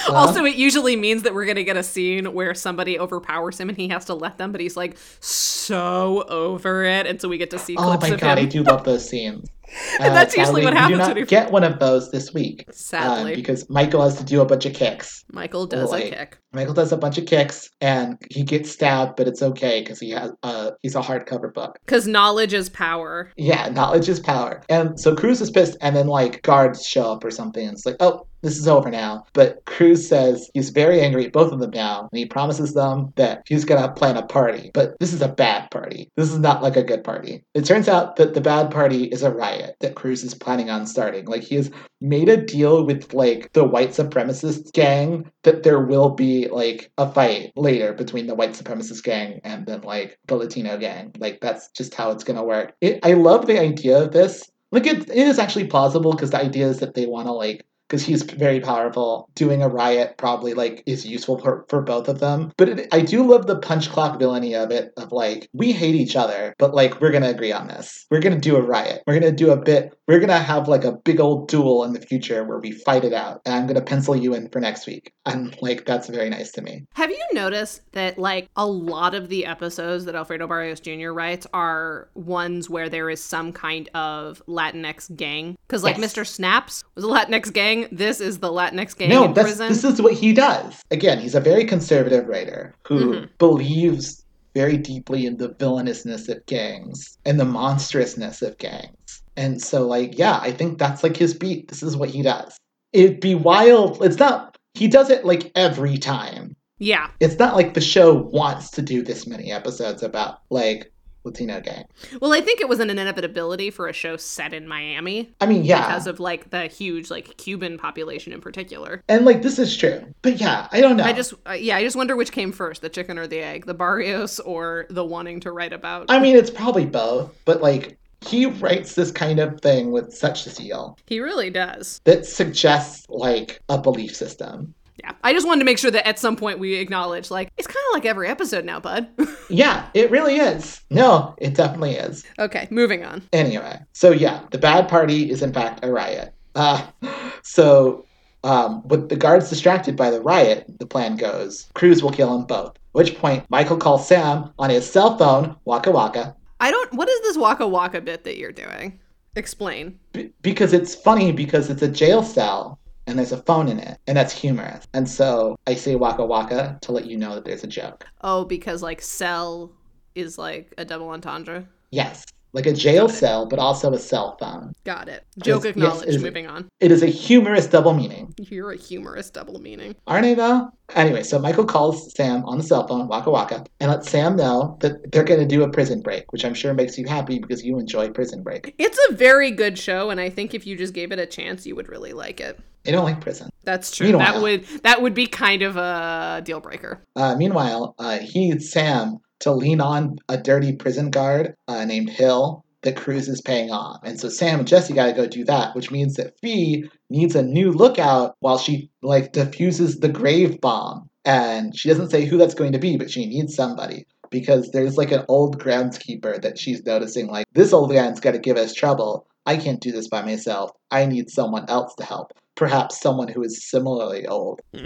Uh, Also, it usually means that we're gonna get a scene where somebody overpowers him and he has to let them, but he's like so over it, and so we get to see oh my god, I do love those scenes. And that's usually what happens. we do not get one of those this week. uh, Sadly, because Michael has to do a bunch of kicks. Michael does like- a kick. Michael does a bunch of kicks, and he gets stabbed, but it's okay because he has uh he's a hardcover book. Because knowledge is power. Yeah, knowledge is power. And so Cruz is pissed, and then like guards show up or something. And it's like, oh, this is over now. But Cruz says he's very angry at both of them now, and he promises them that he's gonna plan a party. But this is a bad party. This is not like a good party. It turns out that the bad party is a riot that Cruz is planning on starting. Like he has made a deal with like the white supremacist gang that there will be like a fight later between the white supremacist gang and then like the Latino gang. Like that's just how it's gonna work. It, I love the idea of this. Like it, it is actually plausible because the idea is that they want to like because he's very powerful. Doing a riot probably like is useful for, for both of them. But it, I do love the punch clock villainy of it. Of like we hate each other, but like we're gonna agree on this. We're gonna do a riot. We're gonna do a bit. We're gonna have like a big old duel in the future where we fight it out. And I'm gonna pencil you in for next week. And like that's very nice to me. Have you noticed that like a lot of the episodes that Alfredo Barrios Jr. writes are ones where there is some kind of Latinx gang? Because like Yes. Mr. Snaps was a Latinx gang. This is the Latinx gang no, in prison. this is what he does. Again, he's a very conservative writer who Mhm. believes very deeply in the villainousness of gangs and the monstrousness of gangs. And so, like, yeah, I think that's like his beat. This is what he does. It'd be wild. It's not, he does it like every time. yeah. It's not like the show wants to do this many episodes about like Latino gang. Well, I think it was an inevitability for a show set in Miami I mean, yeah. because of like the huge like Cuban population in particular. and like, this is true. But yeah, I don't know. I just uh, yeah, I just wonder which came first, the chicken or the egg, the Barrios or the wanting to write about. I mean, it's probably both, but like, he writes this kind of thing with such zeal. he really does. that suggests like a belief system. Yeah. I just wanted to make sure that at some point we acknowledge like it's kind of like every episode now, bud. Yeah, it really is. No, it definitely is. okay, moving on. Anyway, so yeah, the bad party is in fact a riot. Uh, so, um, with the guards distracted by the riot, the plan goes Cruz will kill them both. At which point, Michael calls Sam on his cell phone, Waka Waka, I don't what is this waka waka bit that you're doing? Explain. b- because it's funny because it's a jail cell and there's a phone in it, and that's humorous. And so I say Waka Waka to let you know that there's a joke. Oh, because like cell is like a double entendre. Yes, like a jail Got it. cell, but also a cell phone. Got it. Joke yes, acknowledged. is it- moving on. It is a humorous double meaning. You're a humorous double meaning. Aren't I though? Anyway, so Michael calls Sam on the cell phone, Waka Waka, and lets Sam know that they're going to do a prison break, which I'm sure makes you happy because you enjoy prison break. It's a very good show, and I think if you just gave it a chance, you would really like it. I don't like prison. That's true. Meanwhile- That would that would be kind of a deal breaker. Uh, meanwhile, uh, he Sam to lean on a dirty prison guard uh, named Hill that Cruz is paying off. And so Sam and Jesse got to go do that, which means that Fi needs a new lookout while she like diffuses the grave bomb. And she doesn't say who that's going to be, but she needs somebody because there's like an old groundskeeper that she's noticing like this old man's got to give us trouble. I can't do this by myself. I need someone else to help. Perhaps someone who is similarly old.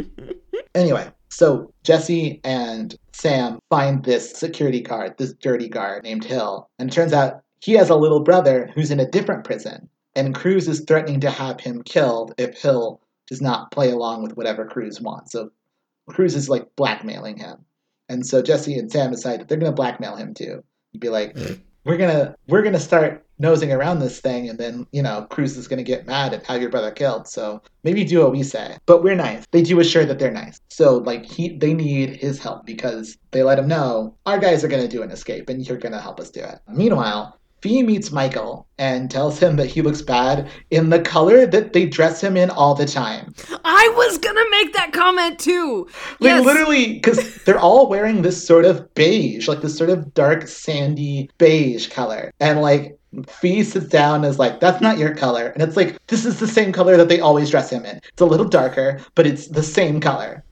Anyway, so Jesse and Sam find this security guard, this dirty guard named Hill, and it turns out he has a little brother who's in a different prison, and Cruz is threatening to have him killed if Hill does not play along with whatever Cruz wants. So Cruz is like blackmailing him, and so Jesse and Sam decide that they're going to blackmail him too. Be like, mm. "We're gonna we're gonna start nosing around this thing, and then you know Cruz is gonna get mad and have your brother killed. So maybe do what we say. But we're nice. They do assure that they're nice. So like he they need his help because they let him know our guys are gonna do an escape, and you're gonna help us do it. Meanwhile. Fi meets Michael and tells him that he looks bad in the color that they dress him in all the time. I was gonna make that comment too. Like yes. literally, because they're all wearing this sort of beige, like this sort of dark, sandy beige color. And like Fi sits down and is like, that's not your color. And it's like, this is the same color that they always dress him in. It's a little darker, but it's the same color.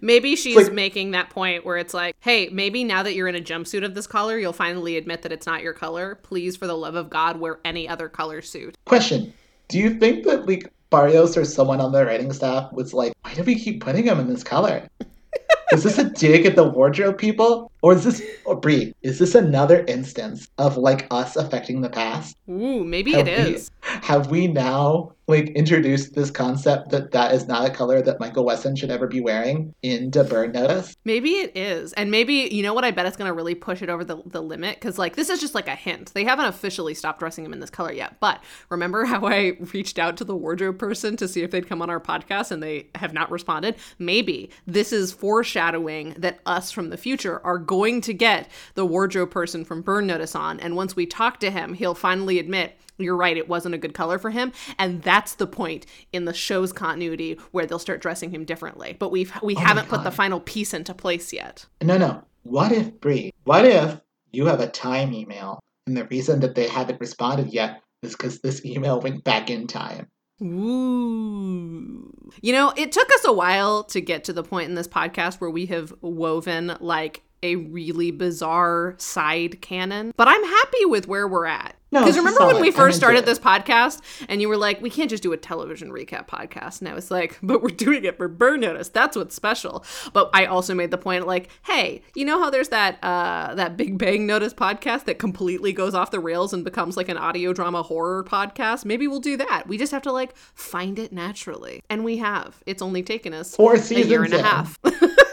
Maybe she's like- making that point where it's like, hey, maybe now that you're in a jumpsuit of this color, you'll finally admit that it's not your color. Please, for the love of God, wear any other color suit. Question Do you think that like Barrios or someone on the writing staff was like, why do we keep putting him in this color? is this a dig at the wardrobe people? Or is this, or Bree, is this another instance of like us affecting the past? Ooh, maybe Have it we- is. Have we now like introduced this concept that that is not a color that Michael Westen should ever be wearing into Burn Notice? Maybe it is. And maybe, you know what? I bet it's going to really push it over the, the limit because, like, this is just like a hint. They haven't officially stopped dressing him in this color yet. But remember how I reached out to the wardrobe person to see if they'd come on our podcast and they have not responded? Maybe this is foreshadowing that us from the future are going to get the wardrobe person from Burn Notice on. And once we talk to him, he'll finally admit, you're right, it wasn't a good color for him. And that's the point in the show's continuity where they'll start dressing him differently. But we've we oh my haven't put the final piece into place yet. No, no. What if Bree? What if you have a time email and the reason that they haven't responded yet is because this email went back in time? Ooh. You know, it took us a while to get to the point in this podcast where we have woven like a really bizarre side canon, but I'm happy with where we're at. No, Because it's remember when we first started it. this podcast and you were like, we can't just do a television recap podcast. And I was like, but we're doing it for Burn Notice. That's what's special. But I also made the point like, hey, you know how there's that uh that Big Bang Notice podcast that completely goes off the rails and becomes like an audio drama horror podcast? Maybe we'll do that. We just have to like find it naturally. And we have. It's only taken us Four a seasons year and a half.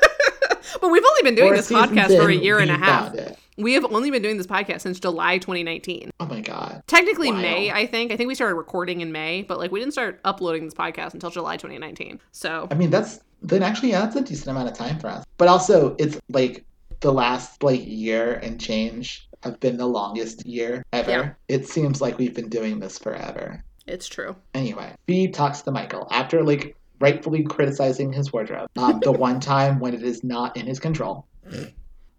but we've only been doing this podcast for a year and a half. We have only been doing this podcast since July 2019 Oh my god. technically Wow. May, I think. I think we started recording in May, but like we didn't start uploading this podcast until July 2019. So I mean, that's then actually yeah, that's a decent amount of time for us. But also, it's like the last like year and change have been the longest year ever. Yeah. It seems like we've been doing this forever. it's true. Anyway, Fi talks to Michael after like rightfully criticizing his wardrobe. Um, the one time when it is not in his control.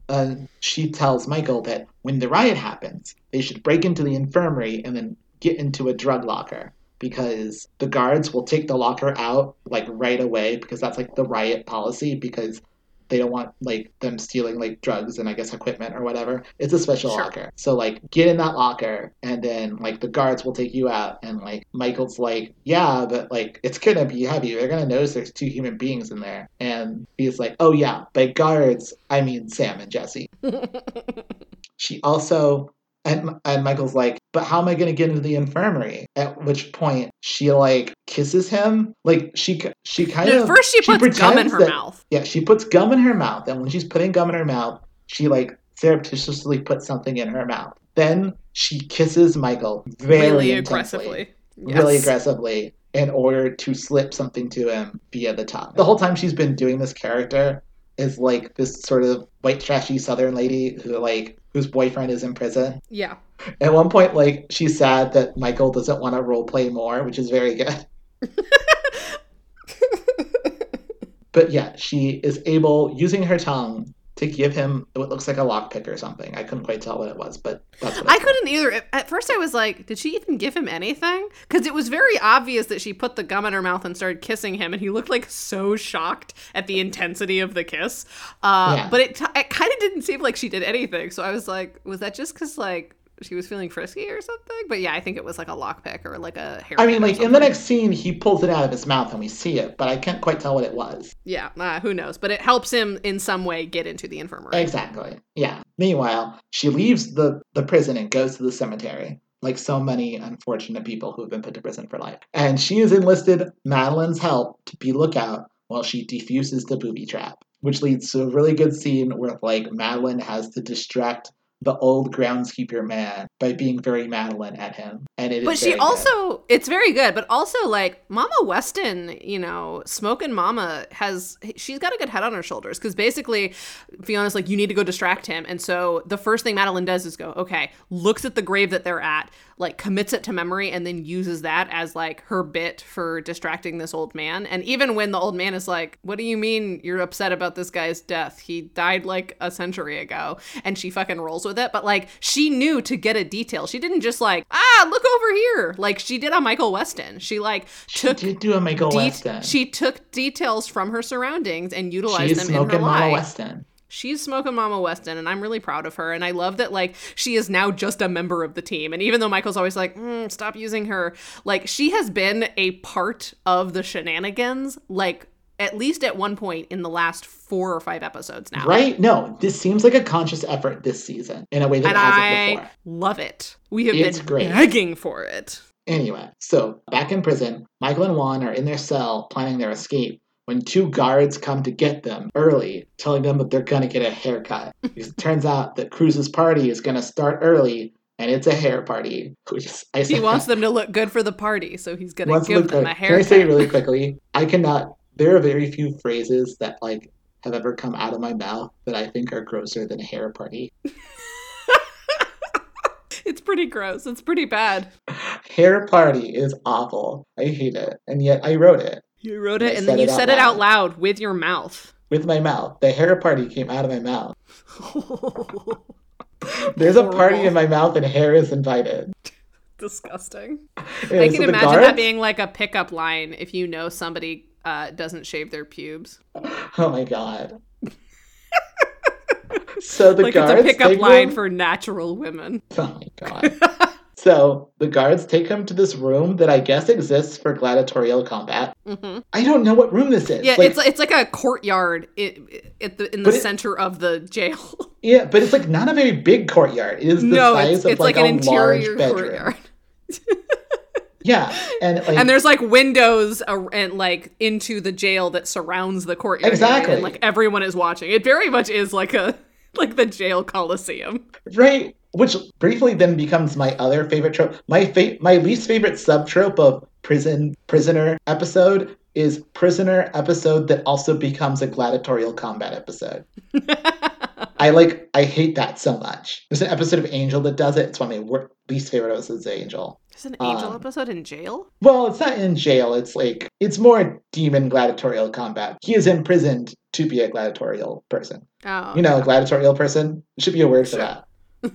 Uh, she tells Michael that when the riot happens, they should break into the infirmary and then get into a drug locker because the guards will take the locker out like right away because that's like the riot policy because they don't want like them stealing like drugs and I guess equipment or whatever. It's a special Sure. locker. So like get in that locker and then like the guards will take you out and like Michael's like, Yeah, but like it's gonna be heavy. They're gonna notice there's two human beings in there. And he's like, Oh yeah, by guards I mean Sam and Jesse. She also and, and Michael's like, but how am I going to get into the infirmary? At which point she like kisses him. Like she she kind At of first, she puts gum in her that- mouth. Yeah, she puts gum in her mouth, and when she's putting gum in her mouth, she like surreptitiously puts something in her mouth. Then she kisses Michael very really aggressively. really aggressively, in order to slip something to him via the tongue. The whole time she's been doing this character is like this sort of white trashy Southern lady who like whose boyfriend is in prison. Yeah. At one point, like she's sad that Michael doesn't want to role play more, which is very good. But yeah, she is able using her tongue to give him what looks like a lockpick or something. I couldn't quite tell what it was, but that's what I it's couldn't either. At- At first, I was like, did she even give him anything? Because it was very obvious that she put the gum in her mouth and started kissing him, and he looked like so shocked at the intensity of the kiss. Uh, Yeah. But it, t- it kind of didn't seem like she did anything. So I was like, was that just because, like, she was feeling frisky or something. But yeah, I think it was like a lockpick or like a hair. I mean, like in the next scene, he pulls it out of his mouth and we see it, but I can't quite tell what it was. Yeah, uh, who knows? But it helps him in some way get into the infirmary. Exactly. Yeah. Meanwhile, she leaves the, the prison and goes to the cemetery, like so many unfortunate people who have been put to prison for life. And she has enlisted Madeline's help to be lookout while she defuses the booby trap, which leads to a really good scene where like Madeline has to distract the old groundskeeper man by being very Madeline at him. And it is But she also good. it's very good, but also like Mama Westen, you know, smoking Mama has she's got a good head on her shoulders because basically Fiona's like, you need to go distract him. And so the first thing Madeline does is go, okay, looks at the grave that they're at, like commits it to memory, and then uses that as like her bit for distracting this old man. And even when the old man is like, What do you mean you're upset about this guy's death? He died like a century ago. And she fucking rolls with it. But like she knew to get a detail. She didn't just like, ah, look over here. Like she did on Michael Westen. She like She took did do a Michael det- Westen. she took details from her surroundings and utilized them in her life. Westen. She's smoking Mama Westen, and I'm really proud of her. And I love that, like, she is now just a member of the team. And even though Michael's always like, mm, stop using her, like, she has been a part of the shenanigans, like, at least at one point in the last four or five episodes now. Right? No, this seems like a conscious effort this season in a way that And hasn't I before. love it. We have It's been great. begging for it. Anyway, so back in prison, Michael and Juan are in their cell planning their escape when two guards come to get them early, telling them that they're gonna get a haircut. because it turns out that Cruz's party is gonna start early and it's a hair party. Is, He wants them to look good for the party, so he's going to to give them good. a Can I say really quickly? I cannot. There are very few phrases that like have ever come out of my mouth that I think are grosser than a hair party. It's pretty gross. It's pretty bad. Hair party is awful. I hate it, and yet I wrote it You wrote it and then you said it out loud. loud with your mouth. with my mouth. The hair party came out of my mouth. There's a party in my mouth, and hair is invited. Disgusting. Anyway, I can the imagine that being like a pickup line if you know somebody uh, doesn't shave their pubes. Oh my god. so the like guards it's a pickup line for natural women. Oh my god. So the guards take him to this room that I guess exists for gladiatorial combat. hmm I don't know what room this is. Yeah, Like, it's it's like a courtyard i at the in the But it- center of the jail. yeah, but it's like not a very big courtyard. It is the no, size it's of it's like, like, a an interior courtyard. Yeah, and like and there's like windows and like into the jail that surrounds the courtyard Exactly. and like everyone is watching it very much is like a like the jail coliseum Right, which briefly then becomes my other favorite trope. My fa- my least favorite sub trope of prison prisoner episode is prisoner episode that also becomes a gladiatorial combat episode. I like I hate that so much. There's an episode of Angel that does it. It's one of my wor- least favorite episodes of Angel. there's an angel Um, episode in jail Well, it's not in jail. It's like it's more demon gladiatorial combat. He is imprisoned to be a gladiatorial person. oh You know, a gladiatorial person it should be a word for that.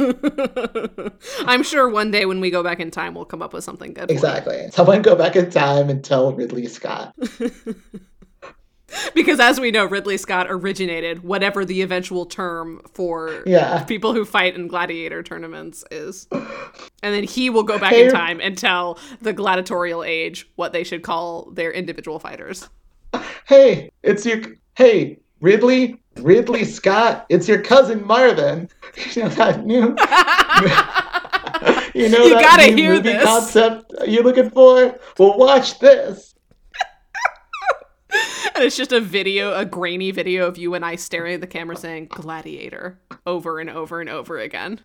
i'm sure one day when we go back in time we'll come up with something good. Exactly. Someone go back in time and tell Ridley Scott. because as we know ridley scott originated whatever the eventual term for Yeah. people who fight in gladiator tournaments is and then he will go back Hey- in time and tell the gladiatorial age what they should call their individual fighters Hey, it's your hey Ridley Ridley Scott. It's your cousin Marvin. You know that new. you know You that gotta new hear movie this. concept you're looking for. Well, watch this. and it's just a video a grainy video of you and i staring at the camera saying gladiator over and over and over again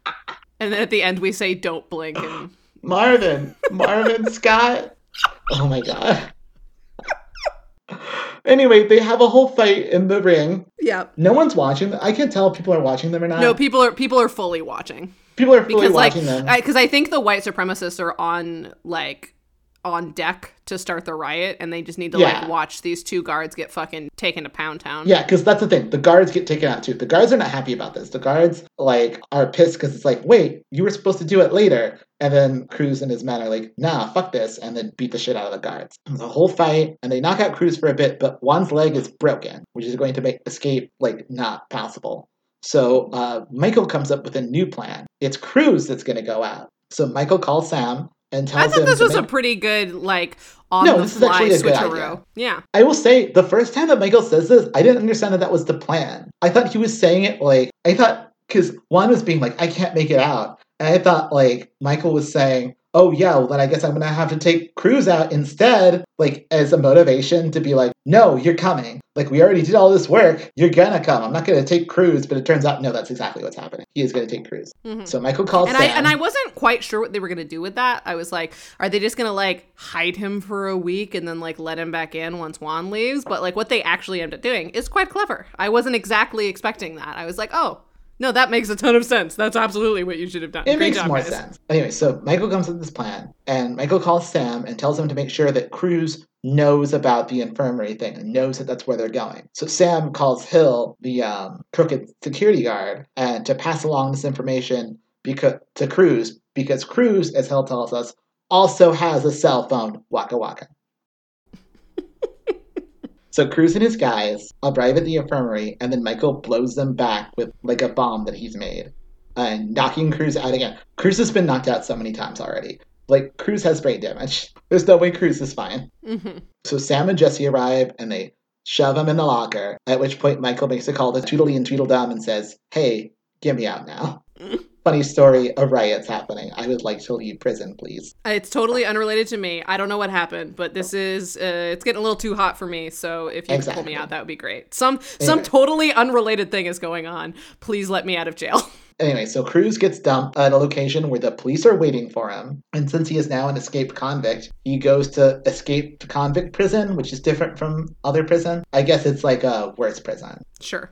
and then at the end we say don't blink and Marvin. Marvin Scott. Oh my god. Anyway, they have a whole fight in the ring. yeah No one's watching. I can't tell if people are watching them or not. no people are people are fully watching people are fully because like watching them. because I, think the white supremacists are on like on deck to start the riot and they just need to Yeah. like watch these two guards get fucking taken to pound town Yeah, because that's the thing. The guards get taken out too. The guards are not happy about this. The guards like are pissed because it's like, wait, you were supposed to do it later. And then Cruz and his men are like, nah, fuck this, and then beat the shit out of the guards. There's a whole fight, and they knock out Cruz for a bit, but Juan's leg is broken, which is going to make escape like not possible. So uh, Michael comes up with a new plan. It's Cruz that's going to go out. So Michael calls Sam and tells him. I thought him. this was a pretty good, like, on No, the this is fly actually a good switcheroo. idea. Yeah. I will say, the first time that Michael says this, I didn't understand that that was the plan. I thought he was saying it like, I thought, because Juan was being like, I can't make it out. And I thought, like, Michael was saying, oh, yeah, well, then I guess I'm going to have to take Cruz out instead, like, as a motivation to be like, no, you're coming. Like, we already did all this work. You're going to come. I'm not going to take Cruz. But it turns out, no, that's exactly what's happening. He is going to take Cruz. Mhm. So Michael calls And I and I wasn't quite sure what they were gonna do with that. I was like, are they just gonna like hide him for a week and then like let him back in once Juan leaves? But like what they actually ended up doing is quite clever. I wasn't exactly expecting that. I was like, oh no, that makes a ton of sense. That's absolutely what you should have done. It Great makes job, more guys. sense. Anyway, so Michael comes with this plan, and Michael calls Sam and tells him to make sure that Cruz knows about the infirmary thing and knows that that's where they're going. So Sam calls Hill, the um, crooked security guard, and to pass along this information because to Cruz because Cruz, as Hill tells us, also has a cell phone. Waka waka. So Cruz and his guys arrive at the infirmary, and then Michael blows them back with like a bomb that he's made, and knocking Cruz out again. Cruz has been knocked out so many times already. Like Cruz has brain damage. There's no way Cruz is fine. hmm So Sam and Jesse arrive, and they shove him in the locker. At which point Michael makes a call to Tweedledee and Tweedledum and says, "Hey, get me out now." Funny story: of riot's happening. I would like to leave prison, please. It's totally unrelated to me. I don't know what happened, but this is uh, it's getting a little too hot for me. So if you could pull me out, that would be great. Some some totally unrelated thing is going on. Please let me out of jail. Anyway, so Cruz gets dumped at a location where the police are waiting for him. And since he is now an escaped convict, he goes to escaped convict prison, which is different from other prison. I guess it's like a worse prison. sure.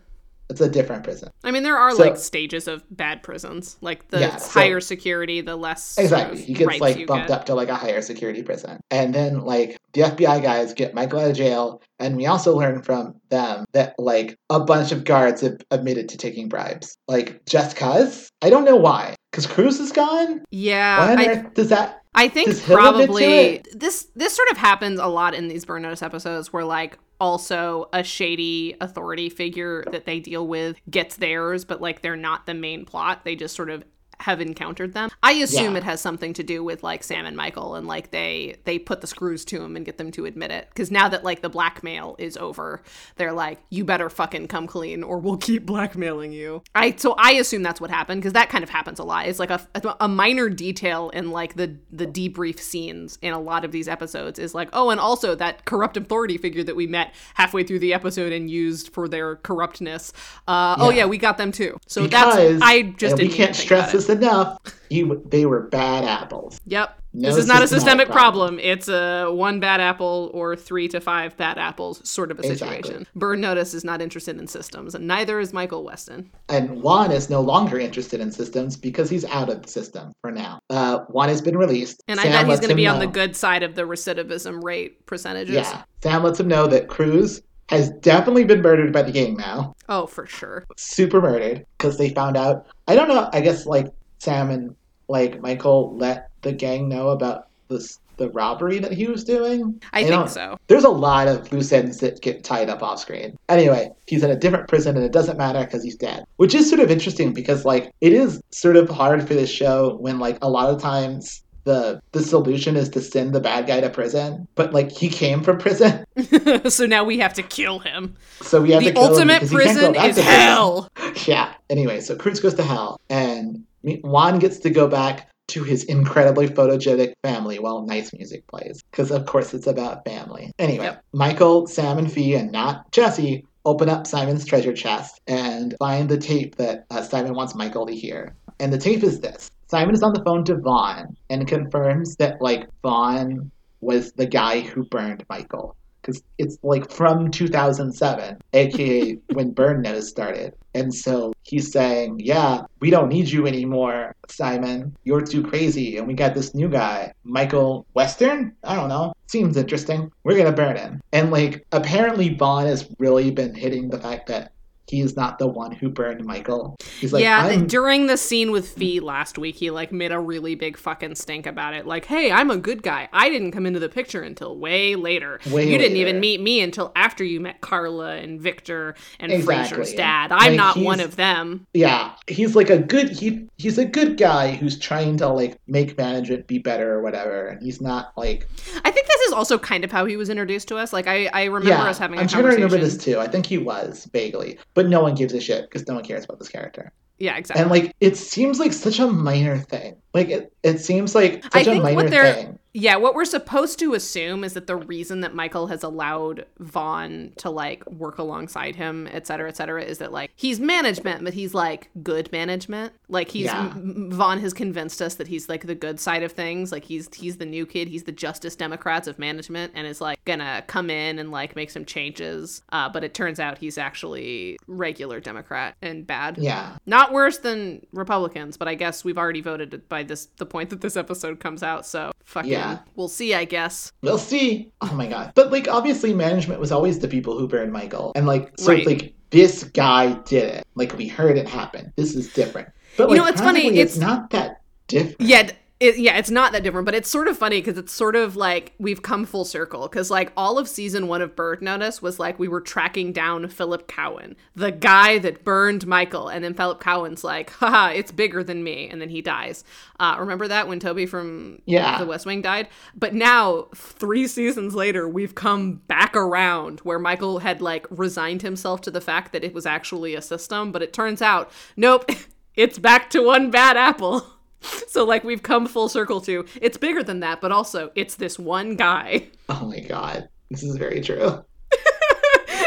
It's a different prison. I mean, there are So- like stages of bad prisons. Like the Yeah, so- higher security, the less Exactly. He gets like bumped get. up to like a higher security prison. And then like the FBI guys get Michael out of jail. And we also learn from them that like a bunch of guards have admitted to taking bribes. Like just cause? I don't know why. Because Cruz is gone? Yeah, I, earth does that I think Does Hill admit to probably this this sort of happens a lot in these burn notice episodes where like also a shady authority figure that they deal with gets theirs, but like they're not the main plot. They just sort of have encountered them. I assume Yeah. it has something to do with like Sam and Michael and like they they put the screws to him and get them to admit it because now that like the blackmail is over, they're like you better fucking come clean or we'll keep blackmailing you. I so I assume that's what happened because that kind of happens a lot. It's like a, a minor detail in like the the debrief scenes in a lot of these episodes is like oh and also that corrupt authority figure that we met halfway through the episode and used for their corruptness. Uh, Oh Yeah. yeah, we got them too. So because that's I just and we can't stress about enough. You, they were bad apples. Yep. No this is not a systemic problem. It's a one bad apple or three to five bad apples sort of a situation. Exactly. Burn Notice is not interested in systems, and neither is Michael Westen. And Juan is no longer interested in systems because he's out of the system for now. Uh, Juan has been released. And I bet he's going to be on the good side of the recidivism rate percentages. Yeah, Sam lets him know that Cruz has definitely been murdered by the gang now. Oh, for sure. Super murdered because they found out. I don't know. I guess like Sam and like Michael let the gang know about this the robbery that he was doing. I don't- think so. There's a lot of loose ends that get tied up off screen. Anyway, he's in a different prison and it doesn't matter because he's dead. Which is sort of interesting because like it is sort of hard for this show when like a lot of times the the solution is to send the bad guy to prison. But like he came from prison, so now we have to kill him. so we have The to kill him ultimate because he can't go prison is prison. hell. Yeah. Anyway, so Cruz goes to hell, and Juan gets to go back to his incredibly photogenic family while nice music plays. Because, of course, it's about family. Anyway, Yep. Michael, Sam, and Fi, and not Jesse, open up Simon's treasure chest and find the tape that uh, Simon wants Michael to hear. And the tape is this Simon is on the phone to Vaughn and confirms that, like, Vaughn was the guy who burned Michael. Because it's like from 2007, aka when Burn Notice started. And so he's saying, Yeah, we don't need you anymore, Simon. You're too crazy. And we got this new guy, Michael Westen? I don't know. Seems interesting. We're going to burn him. And like, apparently, Vaughn has really been hitting the fact that he is not the one who burned Michael. He's like, yeah, I'm, during the scene with Fi last week, he like made a really big fucking stink about it. Like, hey, I'm a good guy. I didn't come into the picture until way later. Way you didn't even meet me until after you met Carla and Victor and Exactly. Fraser's dad. I'm Like, not one of them. yeah, he's like a good he he's a good guy who's trying to like make management be better or whatever, and he's not like I think this is also kind of how he was introduced to us. Like, I, I remember yeah. us having a I'm trying to remember this too. I think he was vaguely, but no one gives a shit because no one cares about this character. Yeah, exactly. And like it seems like such a minor thing. Like it, it seems like I such a think what minor they're- thing. Yeah, what we're supposed to assume is that the reason that Michael has allowed Vaughn to like work alongside him, et cetera, et cetera, is that like he's management, but he's like good management. Like he's Yeah. Vaughn has convinced us that he's like the good side of things. Like he's he's the new kid, he's the Justice Democrats of management, and is like gonna come in and like make some changes. Uh, but it turns out he's actually regular Democrat and bad. Yeah. Not worse than Republicans, but I guess we've already voted by this the point that this episode comes out. So fucking, Yeah. We'll see. I guess. We'll see. Oh my god. But like obviously management was always the people who burned Michael. And like so Right. like this guy did it. Like we heard it happen. This is different. But You know, it's funny, it's, it's- not that different. Yeah. It, yeah, it's not that different, but it's sort of funny because it's sort of like we've come full circle. Because like all of season one of Burn Notice was like we were tracking down Philip Cowan, the guy that burned Michael, and then Philip Cowan's like, haha, it's bigger than me, and then he dies. Uh, remember that when Toby from Yeah. The West Wing died? But now, three seasons later, we've come back around where Michael had like resigned himself to the fact that it was actually a system, but it turns out, nope, it's back to one bad apple. So like we've come full circle to it's bigger than that, but also it's this one guy. Oh my god. This is very true.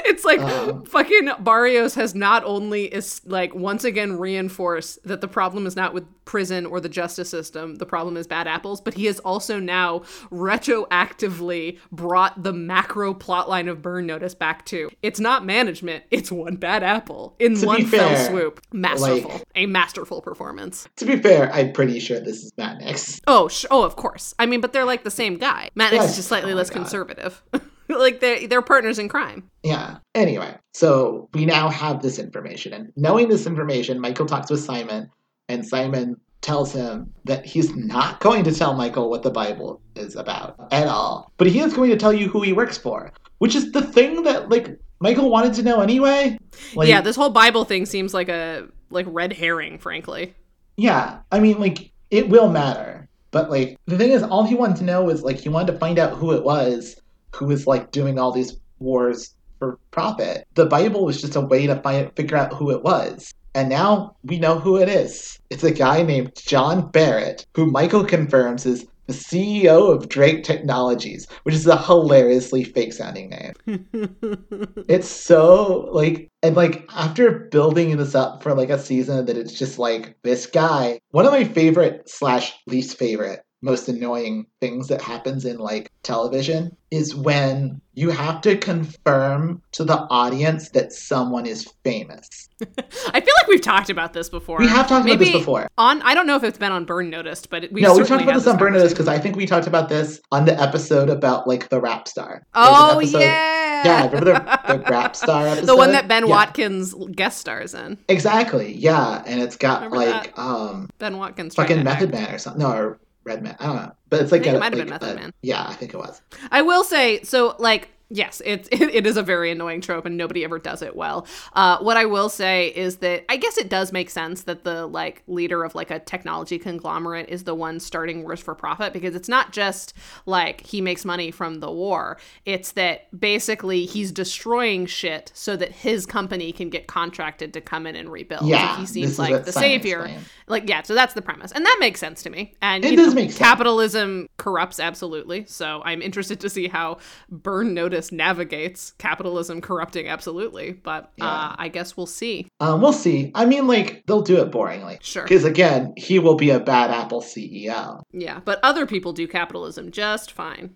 It's like Um. fucking Barrios has not only is like once again reinforced that the problem is not with prison or the justice system, the problem is bad apples, but he has also now retroactively brought the macro plotline of Burn Notice back to it's not management, it's one bad apple in one fell swoop. Masterful, like- a masterful performance. To be fair, I'm pretty sure this is Matt Nix. Oh, sh- oh, of course. I mean, but they're like the same guy. Matt Nix is just slightly Oh less God. conservative. like they're they're partners in crime. Yeah. Anyway, so we now have this information. And knowing this information, Michael talks with Simon, and Simon tells him that he's not going to tell Michael what the Bible is about at all. But he is going to tell you who he works for, which is the thing that, like, Michael wanted to know anyway. Like, yeah, this whole Bible thing seems like a like red herring, frankly. Yeah, I mean, like, it will matter. But, like, the thing is, all he wanted to know was, like, he wanted to find out who it was who was, like, doing all these wars for profit. The Bible was just a way to find, figure out who it was. And now we know who it is. It's a guy named John Barrett, who Michael confirms is the CEO of Drake Technologies, which is a hilariously fake sounding name. It's so like and like after building this up for like a season that it's just like this guy. One of my favorite slash least favorite most annoying things that happens in like television is when you have to confirm to the audience that someone is famous. I feel like we've talked about this before. We have talked about this before. On I don't know if it's been on Burn Noticed, but we no, we talked about this on Burn Notice because I think we talked about this on the episode about like the rap star. Oh episode- yeah, Yeah, remember the, the rap star episode? the one that Ben Yeah. Watkins guest stars in. Exactly, yeah, and it's got Remember like um Ben Watkins. fucking Method. Man or something. No, or Redman. I don't know, but it's like a, it might have been Method a- Man. Yeah, I think it was. I will say so. Like yes, it's it, it is a very annoying trope, and nobody ever does it well. Uh, what I will say is that I guess it does make sense that the like leader of like a technology conglomerate is the one starting wars for profit because it's not just like he makes money from the war. It's that basically he's destroying shit so that his company can get contracted to come in and rebuild. Yeah, he seems like the savior. Like yeah, so that's the premise, and that makes sense to me. And It does know, make sense. capitalism corrupts absolutely. So I'm interested to see how Burn Notice navigates capitalism corrupting absolutely. But Yeah. uh, I guess we'll see. Um, we'll see. I mean, like they'll do it boringly Sure. because again, he will be a bad Apple CEO. Yeah, but other people do capitalism just fine.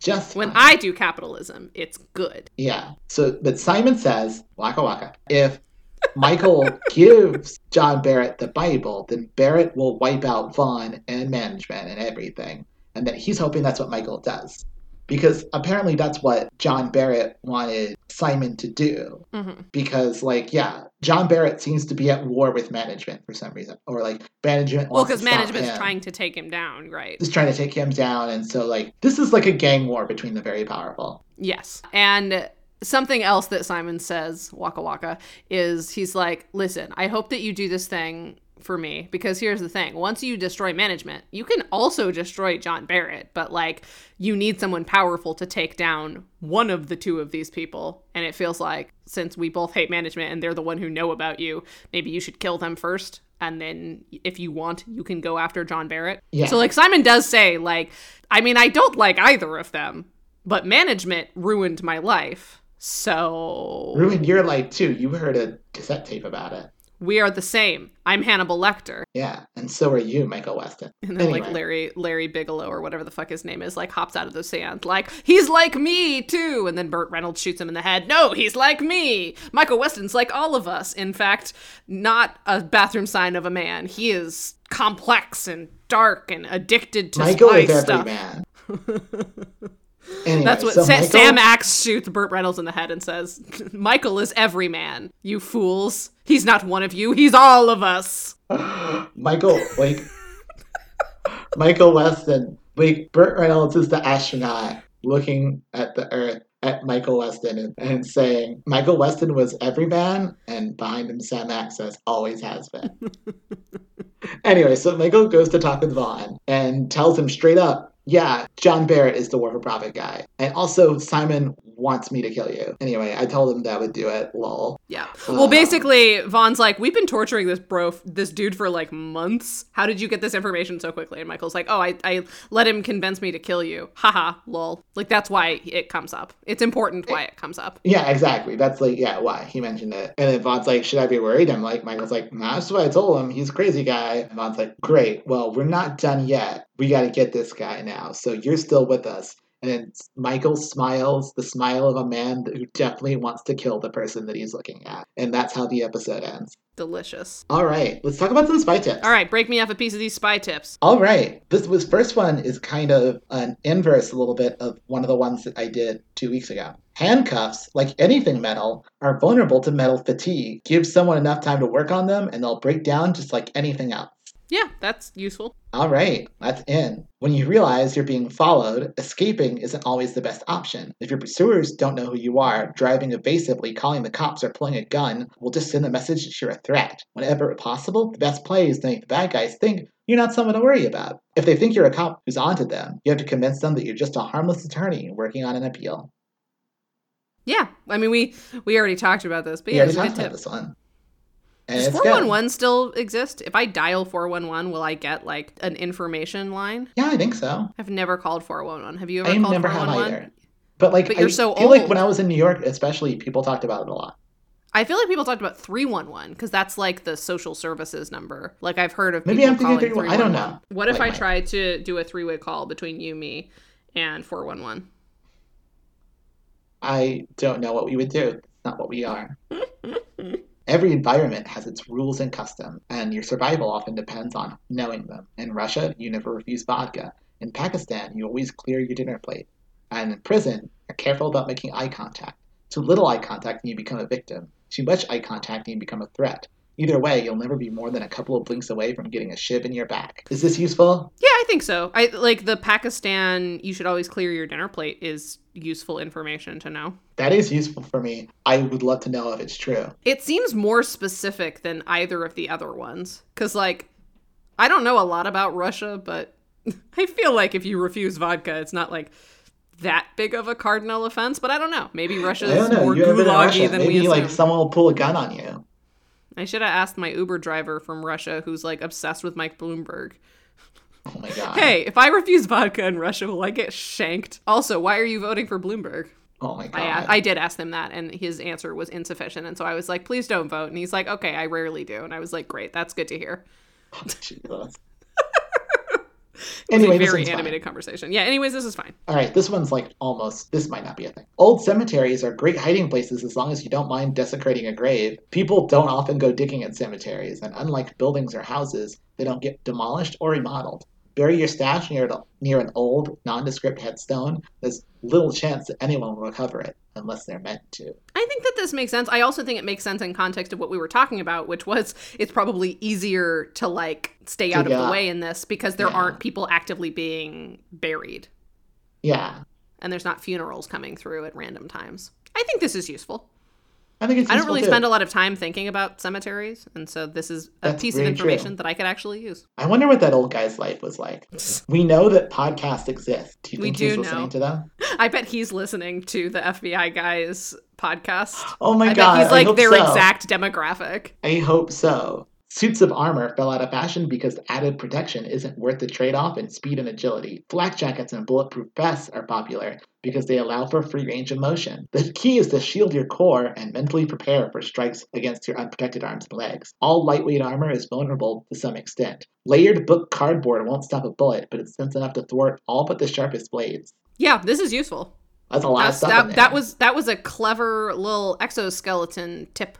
Just When fine. I do capitalism, it's good. yeah. So, but Simon says, Waka Waka, if Michael gives John Barrett the Bible, then Barrett will wipe out Vaughn and management and everything, and then he's hoping that's what Michael does because apparently that's what John Barrett wanted Simon to do. hmm Because, like, yeah, John Barrett seems to be at war with management for some reason, or like management. Well, because management's him. trying to take him down, right? is trying to take him down, and so like this is like a gang war between the very powerful. Yes. And something else that Simon says, Waka Waka, is he's like, listen, I hope that you do this thing for me because here's the thing. Once you destroy management you can also destroy john barrett but like you need someone powerful to take down one of the two of these people. And it feels like since we both hate management and they're the one who know about you maybe you should kill them first and then if you want you can go after john barrett. Yeah. so like simon does say like i mean i don't like either of them but management ruined my life so Ruined your life too. You heard a cassette tape about it. we are the same i'm hannibal lecter Yeah, and so are you, Michael Westen. And then like Larry Larry Bigelow or whatever the fuck his name is, like hops out of the sand, like he's like me too. And then Burt Reynolds shoots him in the head. No, he's like me. Michael Westen's like all of us. In fact, not a bathroom sign of a man. He is complex and dark and addicted to Michael spy is every stuff. man. Anyway, That's what so Sa- Michael, Sam Axe shoots Burt Reynolds in the head and says, "Michael is every man. You fools. He's not one of you. He's all of us." Michael, like Michael Westen, like Burt Reynolds is the astronaut looking at the Earth at Michael Westen and, and saying, Michael Westen was every man, and behind him Sam Axe says, always has been. anyway, so Michael goes to talk with Vaughn and tells him straight up, yeah, John Barrett is the War for Profit guy. And also, Simon wants me to kill you. Anyway, I told him that would do it. Lol. Yeah. Well, Uh. basically, Vaughn's like, "We've been torturing this bro, this dude for like months. How did you get this information so quickly?" And Michael's like, "Oh, I, I let him convince me to kill you. Haha, lol. Like that's why it comes up. It's important why it comes up. Yeah, exactly. That's like, yeah, why? He mentioned it. And then Vaughn's like, should I be worried? I'm like, Michael's like, nah, that's what I told him. He's a crazy guy. And Vaughn's like, great. Well, we're not done yet. We got to get this guy now. So you're still with us. And Michael smiles, the smile of a man who definitely wants to kill the person that he's looking at. And that's how the episode ends. Delicious. All right, let's talk about some spy tips. All right, break me off a piece of these spy tips. All right. This was first one is kind of an inverse a little bit of one of the ones that I did two weeks ago. Handcuffs, like anything metal, are vulnerable to metal fatigue. Give someone enough time to work on them and they'll break down just like anything else. Yeah, that's useful. All right, that's in. When you realize you're being followed, escaping isn't always the best option. If your pursuers don't know who you are, driving evasively, calling the cops, or pulling a gun will just send a message that you're a threat. Whenever possible, the best play is to make the bad guys think you're not someone to worry about. If they think you're a cop who's onto them, you have to convince them that you're just a harmless attorney working on an appeal. Yeah, I mean we we already talked about this, but We yeah, it's good talked about this one. And Does it's four good. one one still exist? If I dial four one one, will I get like an information line? Yeah, I think so. I've never called four one one. Have you ever I called never have 411? either. But like, But you're I so feel like when I was in New York, especially, people talked about it a lot. I feel like people talked about 311 because that's like the social services number. Like I've heard of Maybe I'm thinking calling 311. I don't know. What if Like I try to do a three-way call between you, me, and 411? I don't know what we would do. It's not what we are. Every environment has its rules and customs, and your survival often depends on knowing them. In Russia, you never refuse vodka. In Pakistan, you always clear your dinner plate. And in prison, you're careful about making eye contact. Too little eye contact and you become a victim. Too much eye contact and you become a threat. Either way, you'll never be more than a couple of blinks away from getting a shiv in your back. Is this useful? Yeah, I think so. I like the Pakistan. You should always clear your dinner plate. Is useful information to know. That is useful for me. I would love to know if it's true. It seems more specific than either of the other ones. Because, like, I don't know a lot about Russia, but I feel like if you refuse vodka, it's not like that big of a cardinal offense. But I don't know. Maybe Russia is more You ever been to gulaggy than Maybe we like someone will pull a gun on you. I should have asked my Uber driver from Russia who's like obsessed with Mike Bloomberg. Oh my god. Hey, if I refuse vodka in Russia, will I get shanked? Also, why are you voting for Bloomberg? Oh my uh, god. I, I did ask him that, and his answer was insufficient. And so I was like, please don't vote. And he's like, okay, I rarely do. And I was like, great, that's good to hear. Oh, Jesus. Anyway, very one's fine. animated conversation. Yeah, anyways, this is fine. All right, this one's like almost. This might not be a thing. Old cemeteries are great hiding places as long as you don't mind desecrating a grave. People don't often go digging at cemeteries, and unlike buildings or houses, they don't get demolished or remodeled. Bury your stash near, near an old, nondescript headstone, there's little chance that anyone will recover it unless they're meant to. I think that this makes sense. I also think it makes sense in context of what we were talking about, which was it's probably easier to like stay out of the way in this because there Yeah. aren't people actively being buried Yeah. and there's not funerals coming through at random times. I think this is useful. I think it's I don't really too. spend a lot of time thinking about cemeteries, and so this is a That's piece of very true. information that I could actually use. I wonder what that old guy's life was like. We know that podcasts exist. Do you We think do he's listening know. to them? I bet he's listening to the FBI guys podcast. Oh my I god. he's like their so. exact demographic. I hope so. Suits of armor fell out of fashion because added protection isn't worth the trade off in speed and agility. Flak jackets and bulletproof vests are popular because they allow for free range of motion. The key is to shield your core and mentally prepare for strikes against your unprotected arms and legs. All lightweight armor is vulnerable to some extent. Layered book cardboard won't stop a bullet, but it's dense enough to thwart all but the sharpest blades. Yeah, this is useful. That's a lot of That's, stuff. in that that was that was a clever little exoskeleton tip.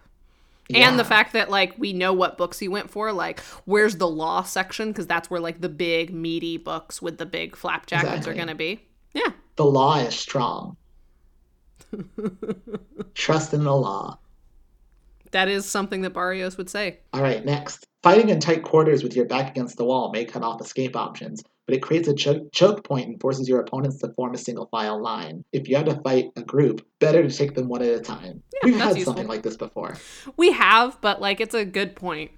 And the fact that like we know what books he went for, like where's the law section because that's where like the big meaty books with the big flap jackets Exactly. are going to be. Yeah. the law is strong. Trust in the law. That is something that Barrios would say. All right, next. Fighting in tight quarters with your back against the wall may cut off escape options, but it creates a choke, choke point and forces your opponents to form a single file line. If you have to fight a group, better to take them one at a time. Yeah, We've had useful. something like this before. We have, but like it's a good point.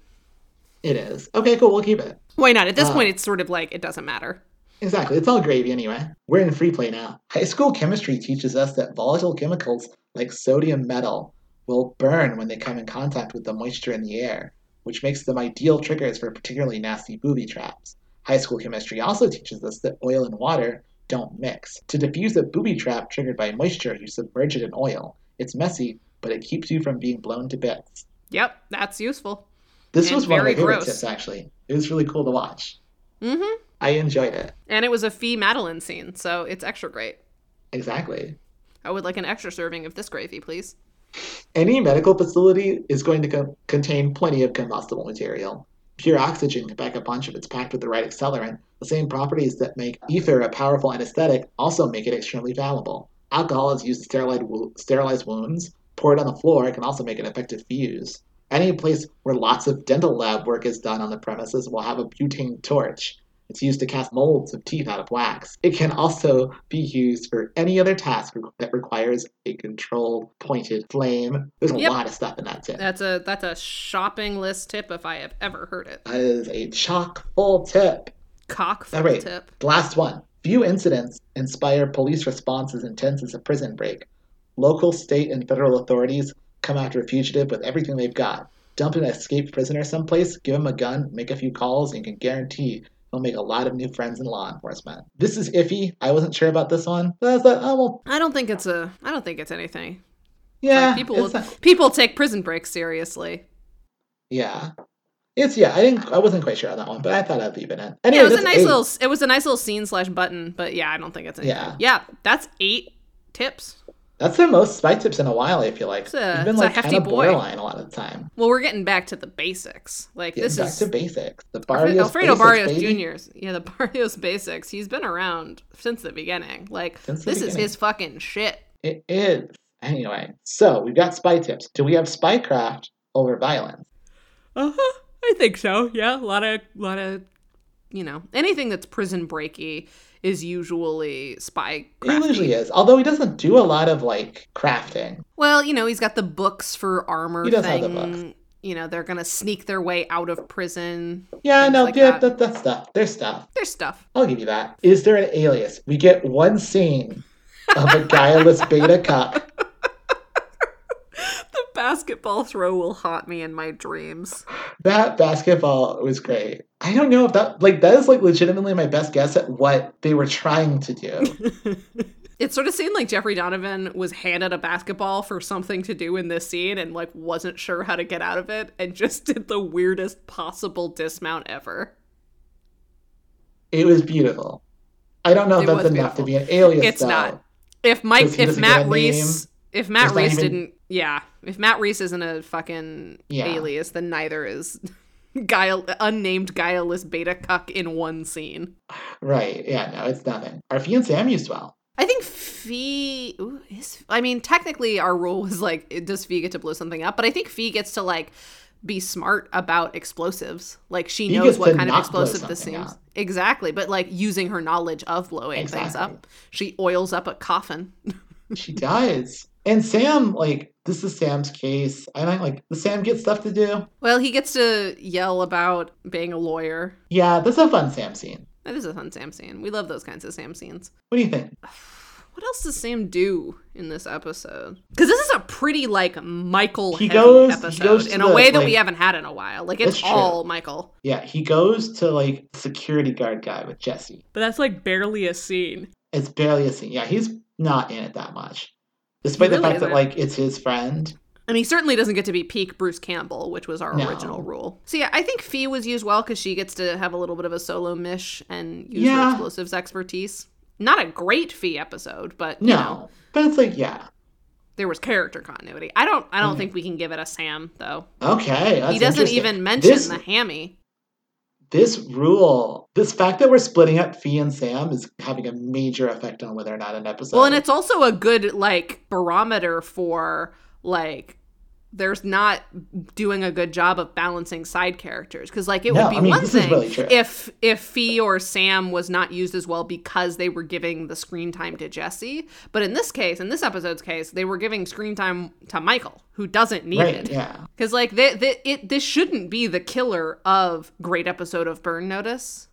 It is. Okay, cool, we'll keep it. Why not? At this Uh, point, it's sort of like it doesn't matter. Exactly, it's all gravy anyway. We're in free play now. High school chemistry teaches us that volatile chemicals like sodium metal will burn when they come in contact with the moisture in the air, which makes them ideal triggers for particularly nasty booby traps. High school chemistry also teaches us that oil and water don't mix. To defuse a booby trap triggered by moisture, you submerge it in oil. It's messy, but it keeps you from being blown to bits. Yep, that's useful. This And was one of my favorite gross. tips, actually. It was really cool to watch. Mm-hmm. I enjoyed it. And it was a Fi Madeline scene, so it's extra great. Exactly. I would like an extra serving of this gravy, please. Any medical facility is going to co- contain plenty of combustible material. Pure oxygen can pack a punch if it's packed with the right accelerant. The same properties that make ether a powerful anesthetic also make it extremely valuable. Alcohol is used to sterilize, wo- sterilize wounds. Poured on the floor it can also make an effective fuse. Any place where lots of dental lab work is done on the premises will have a butane torch. It's used to cast molds of teeth out of wax. It can also be used for any other task that requires a controlled, pointed flame. There's a Yep. lot of stuff in that tip. That's a that's a shopping list tip if I have ever heard it. That is a chock full tip. Cock full right. tip. Last one. Few incidents inspire police response as intense as a prison break. Local, state, and federal authorities come after a fugitive with everything they've got. Dump an escaped prisoner someplace, give him a gun, make a few calls, and you can guarantee he'll make a lot of new friends in law enforcement. This is iffy. I wasn't sure about this one. I was like, oh, well, I don't think it's a I don't think it's anything. yeah. Like, people not- people take prison breaks seriously. yeah. It's, yeah, I didn't, I wasn't quite sure on that one, but I thought I'd leave it in. Yeah, it was a nice eight. little it was a nice little scene slash button, but yeah, I don't think it's anything. Yeah. Yeah, that's eight tips. That's the most spy tips in a while, I feel like. It's a- You've been it's a like hefty kind of boy. borderline a lot of the time. Well, we're getting back to the basics. Like Getting this back is to basics. The Barrios Alfredo Barrios. Jr.'s. Yeah, the Barrios basics. He's been around since the beginning. Like the this is his fucking shit. It is. Anyway, so we've got spy tips. Do we have spycraft over violence? Uh huh. I think so. Yeah, a lot of, lot of, you know, anything that's prison breaky is usually spy. He usually is. Although he doesn't do a lot of like crafting. Well, you know, he's got the books for armor He does have the books. You know, they're gonna sneak their way out of prison. Yeah, no, like yeah, that. that. that's stuff. There's stuff. There's stuff. I'll give you that. Is there an alias? We get one scene of a guileless beta cup. The basketball throw will haunt me in my dreams. That basketball was great. I don't know if that like that is like legitimately my best guess at what they were trying to do. It sort of seemed like Jeffrey Donovan was handed a basketball for something to do in this scene and like wasn't sure how to get out of it and just did the weirdest possible dismount ever. It was beautiful. I don't know if It that's enough to be an alias. It's though. not. If Mike, if Matt Reese, if Matt Reese even- didn't, yeah, if Matt Reese isn't a fucking Yeah. alias, then neither is guile unnamed guileless beta cuck in one scene. Right. Yeah, no, it's nothing. Are Fi and Sam used well? I think Fi ooh, is I mean, technically our rule was like does Fi get to blow something up? But I think Fi gets to like be smart about explosives. Like she Fi knows what kind of explosive this seems. up. Exactly. But like using her knowledge of blowing things up. She oils up a coffin. She does. And Sam, like, this is Sam's case. I don't like, does Sam get stuff to do? Well, he gets to yell about being a lawyer. Yeah, that's a fun Sam scene. That is a fun Sam scene. We love those kinds of Sam scenes. What do you think? What else does Sam do in this episode? Because this is a pretty like Michael He heavy goes- he goes to in a the, way that like- we haven't had in a while. Like it's That's true. all Michael. Yeah, he goes to, like, security guard guy with Jesse. But that's like barely a scene. It's barely a scene. Yeah, he's not in it that much. Despite He the fact that, isn't. like, it's his friend. And he certainly doesn't get to be peak Bruce Campbell, which was our No. original rule. So yeah, I think Fi was used well because she gets to have a little bit of a solo mish and use her explosives expertise. Not a great Fi episode, but you No. know, But it's like, yeah. there was character continuity. I don't I don't Okay. think we can give it a Sam though. Okay. That's he doesn't even mention This- the hammy. This rule, this fact that we're splitting up Fi and Sam is having a major effect on whether or not an episode. Well, and it's also a good like barometer for like there's not doing a good job of balancing side characters because like it No, would be I mean, one thing really if if Fi or Sam was not used as well because they were giving the screen time to Jesse, but in this case, in this episode's case, they were giving screen time to Michael who doesn't need right, it. yeah. Because like they, they, it, this shouldn't be the killer of great episode of Burn Notice,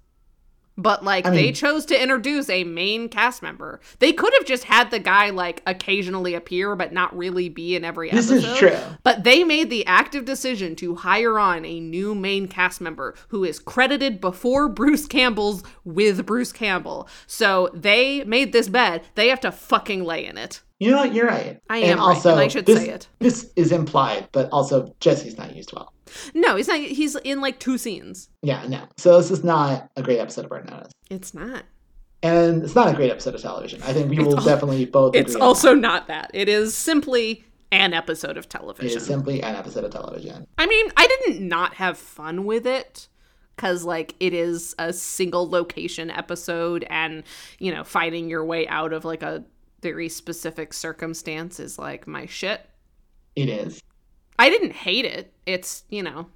but like I they chose to introduce a main cast member. They could have just had the guy like occasionally appear, but not really be in every This episode. is true. But they made the active decision to hire on a new main cast member who is credited before Bruce Campbell's with Bruce Campbell. So they made this bed. They have to fucking lay in it. You know what? You're right. I and am right, also, and I should this, say it. This is implied, but also Jesse's not used well. No, he's not. He's in like two scenes. Yeah, no. So this is not a great episode of Burn Notice. It's not. And it's not a great episode of television. I think we It's will al- definitely both It's also not that. It is simply an episode of television. It is simply an episode of television. I mean, I didn't not have fun with it because, like, it is a single location episode, and you know, fighting your way out of like a very specific circumstance is like my shit. It is. I didn't hate it. It's you know,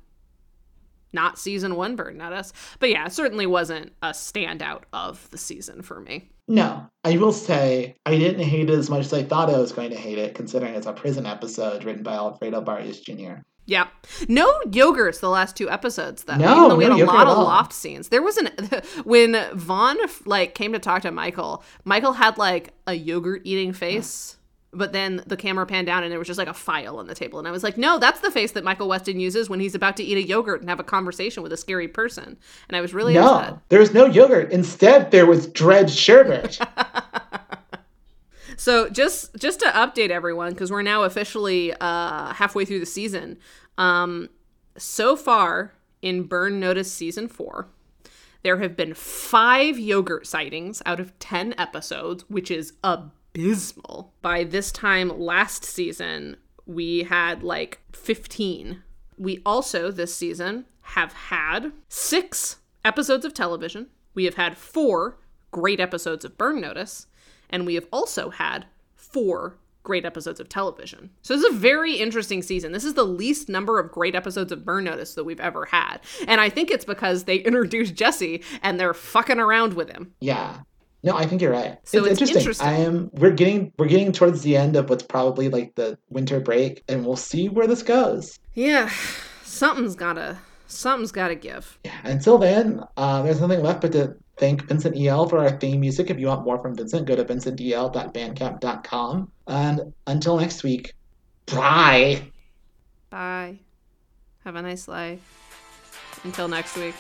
not season one Burn Notice, but yeah, it certainly wasn't a standout of the season for me. No, I will say I didn't hate it as much as I thought I was going to hate it, considering it's a prison episode written by Alfredo Barrios Jr. Yeah. No yogurts the last two episodes though. No, even though we no had a lot of loft scenes. There was an when Vaughn like came to talk to Michael, Michael had like a yogurt eating face. But then the camera panned down and there was just like a file on the table. And I was like, no, that's the face that Michael Westen uses when he's about to eat a yogurt and have a conversation with a scary person. And I was really no, upset. there was no yogurt. Instead, there was dredged sherbet. So just just to update everyone, because we're now officially uh, halfway through the season. Um, so far in Burn Notice season four, there have been five yogurt sightings out of ten episodes, which is abysmal. By this time last season, we had like fifteen. We also this season have had six episodes of television. We have had four great episodes of Burn Notice, and we have also had four great episodes of television. So this is a very interesting season. This is the least number of great episodes of Burn Notice that we've ever had. And I think it's because they introduced Jesse and they're fucking around with him. yeah. No, I think you're right. So it's interesting. interesting. I am. We're getting. We're getting towards the end of what's probably like the winter break, and we'll see where this goes. Yeah, something's gotta something's gotta give. Yeah. Until then, uh, there's nothing left but to thank Vincent EL for our theme music. If you want more from Vincent, go to vincentdl.bandcamp.com. And until next week, bye. Bye. Have a nice life. Until next week.